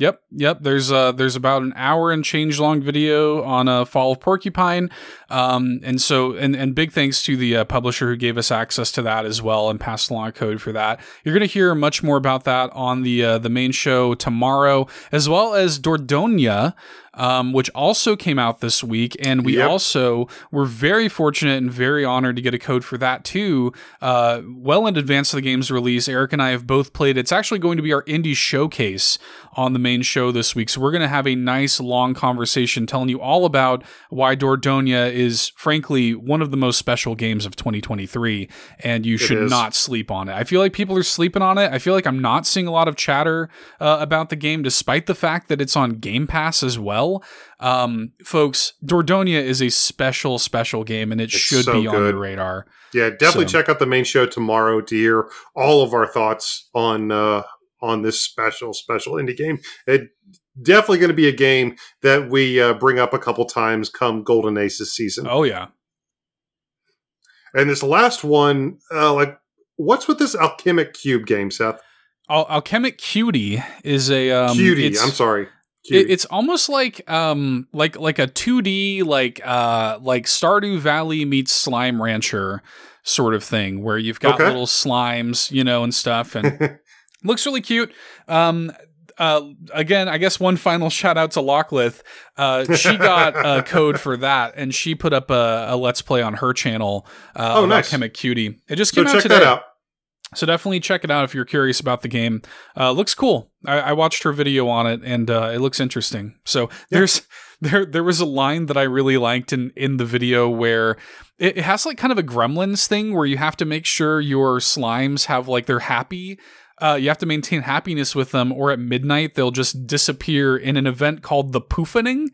Yep, yep. There's uh there's about an hour and change long video on uh, Fall of Porcupine, um, and so and and big thanks to the uh, publisher who gave us access to that as well and passed along a code for that. You're gonna hear much more about that on the uh, the main show tomorrow, as well as Dordogne. Um, which also came out this week, and we Yep. also were very fortunate and very honored to get a code for that too. Uh, well in advance of the game's release, Eric and I have both played. It's actually going to be our indie showcase on the main show this week. So we're going to have a nice long conversation telling you all about why Dordogne is frankly one of the most special games of 2023 and you should is. not sleep on it. I feel like people are sleeping on it. I feel like I'm not seeing a lot of chatter uh, about the game despite the fact that it's on Game Pass as well. Um, folks, Dordogne is a special special game and it It's should so be on good. your radar. Yeah, definitely So- check out the main show tomorrow to hear all of our thoughts on uh, on this special special indie game. It definitely going to be a game that we uh, bring up a couple times come Golden Aces season. Oh yeah. And this last one, uh, like, what's with this alchemic cube game, Seth? Al- Alchemic Cutie is a um, Cutie. I'm sorry. It, it's almost like um like like a 2D like uh like Stardew Valley meets Slime Rancher sort of thing where you've got Okay. little slimes, you know, and stuff and looks really cute. Um uh, again, I guess one final shout out to Locklith. Uh, she got a code for that, and she put up a, a let's play on her channel. Uh, Oh, nice. Alchemic Cutie. It just so came out check today. that out. So definitely check it out if you're curious about the game. Uh, looks cool. I, I watched her video on it, and uh, it looks interesting. So there's there there was a line that I really liked in in the video where it, it has like kind of a Gremlins thing where you have to make sure your slimes have like they're happy. Uh, you have to maintain happiness with them, or at midnight they'll just disappear in an event called the poofaning.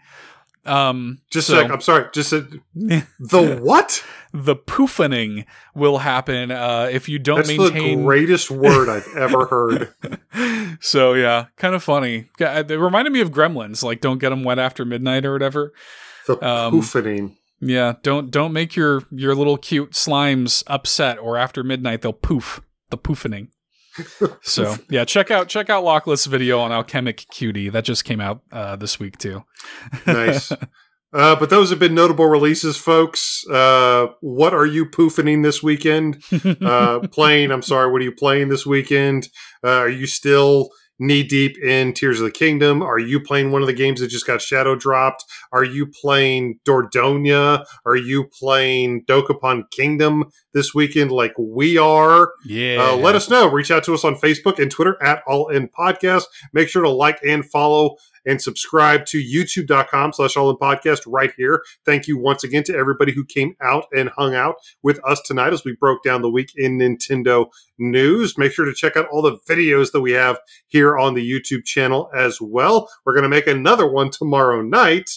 Um, Just so- a sec. I'm sorry. Just a, the what? the poofaning will happen uh, if you don't That's maintain the greatest word I've ever heard. so yeah, kind of funny. It reminded me of Gremlins, like don't get them wet after midnight or whatever. The Um, poofening. Yeah, don't don't make your your little cute slimes upset, or after midnight they'll poof. The poofening. So yeah, check out check out Locklith's video on Alchemic Cutie that just came out uh, this week too. Nice. Uh, but those have been notable releases, folks. Uh, what are you poofing this weekend? Uh, playing, I'm sorry, what are you playing this weekend? Uh, are you still knee deep in Tears of the Kingdom? Are you playing one of the games that just got shadow dropped? Are you playing Dordogne? Are you playing Dokapon Kingdom this weekend like we are? yeah, Uh, let us know. Reach out to us on Facebook and Twitter at All In Podcast. Make sure to like and follow and subscribe to youtube.com slash all in podcast right here. Thank you once again to everybody who came out and hung out with us tonight as we broke down the week in Nintendo news. Make sure to check out all the videos that we have here on the YouTube channel as well. We're going to make another one tomorrow night.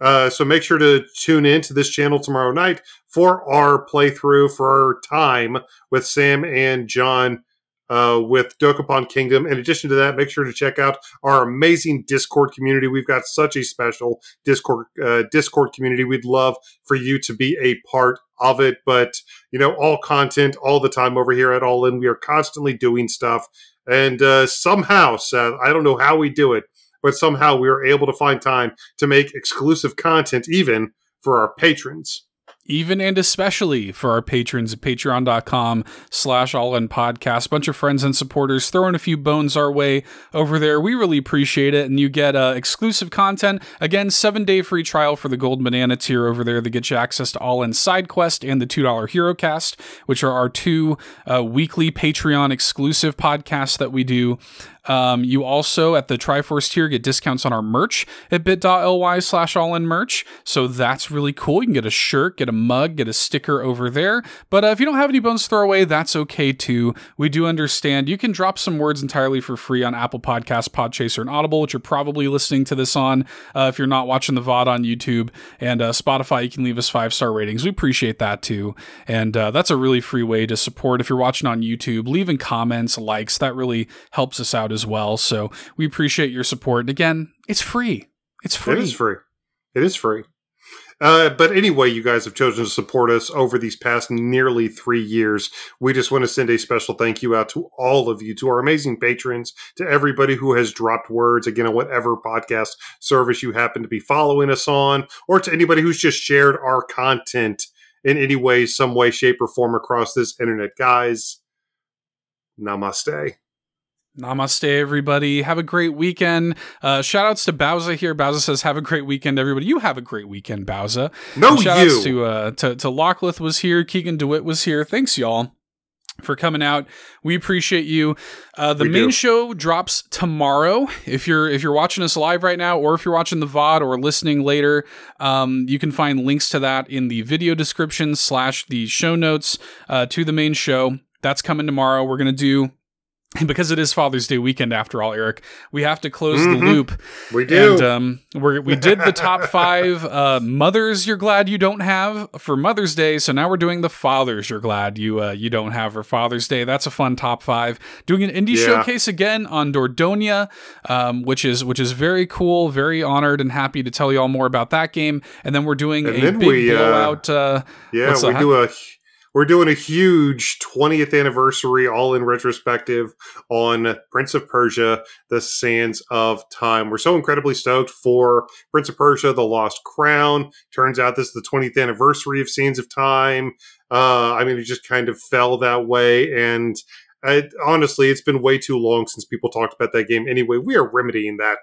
Uh, so make sure to tune in to this channel tomorrow night for our playthrough for our time with Sam and John uh, with Dokapon Kingdom. In addition to that, make sure to check out our amazing Discord community. We've got such a special Discord uh, Discord community. We'd love for you to be a part of it. But you know, all content all the time over here at All In. We are constantly doing stuff, and uh, somehow, Seth, I don't know how we do it, but somehow we are able to find time to make exclusive content even for our patrons even and especially for our patrons at patreon.com slash all in podcast. Bunch of friends and supporters throwing a few bones our way over there. We really appreciate it. And you get uh, exclusive content. Again seven day free trial for the gold banana tier over there that gets you access to all in side quest and the $2 hero cast which are our two uh, weekly patreon exclusive podcasts that we do um, you also at the Triforce tier get discounts on our merch at bit.ly slash all in merch. So that's really cool. You can get a shirt, get a mug, get a sticker over there. But uh, if you don't have any bones to throw away, that's okay too. We do understand. You can drop some words entirely for free on Apple Podcasts, Podchaser, and Audible, which you're probably listening to this on. Uh, if you're not watching the VOD on YouTube and uh, Spotify, you can leave us five star ratings. We appreciate that too. And uh, that's a really free way to support. If you're watching on YouTube, leaving comments, likes, that really helps us out as well. So we appreciate your support. And again, it's free. It's free. It is free. It is free. Uh, but anyway, you guys have chosen to support us over these past nearly three years. We just want to send a special thank you out to all of you, to our amazing patrons, to everybody who has dropped words, again, on whatever podcast service you happen to be following us on, or to anybody who's just shared our content in any way, some way, shape, or form across this internet. Guys, namaste. Namaste, everybody. Have a great weekend. Uh, shout outs to Bowser here. Bowser says, Have a great weekend, everybody. You have a great weekend, Bowser. No, and shout you. outs to, uh, to, to Locklith was here. Keegan DeWitt was here. Thanks, y'all. For coming out, we appreciate you. Uh, the We main do. show drops tomorrow. If you're if you're watching us live right now, or if you're watching the VOD or listening later, um, you can find links to that in the video description slash the show notes uh, to the main show. That's coming tomorrow. We're gonna do because it is Father's Day weekend after all, Eric. We have to close Mhm. the loop. We do. And um, we're, we did the top five uh, mothers you're glad you don't have for Mother's Day. So now we're doing the fathers you're glad you uh, you don't have for Father's Day. That's a fun top five. Doing an indie Yeah. showcase again on Dordogne, um, which is which is very cool. Very honored and happy to tell you all more about that game. And then we're doing And a big we, uh, blowout. Uh, Yeah, we do a we're doing a huge 20th anniversary all in retrospective on Prince of Persia: The Sands of Time. We're so incredibly stoked for Prince of Persia: The Lost Crown. Turns out this is the 20th anniversary of Sands of Time. Uh, I mean, it just kind of fell that way, and I, honestly, it's been way too long since people talked about that game. Anyway, we are remedying that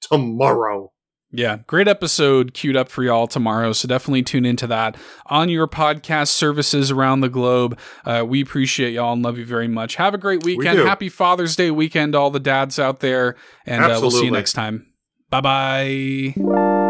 tomorrow. Yeah, great episode queued up for y'all tomorrow. So definitely tune into that on your podcast services around the globe. Uh, we appreciate y'all and love you very much. Have a great weekend. do. Happy Father's Day weekend, all the dads out there. And uh, we'll see you next time. Bye bye.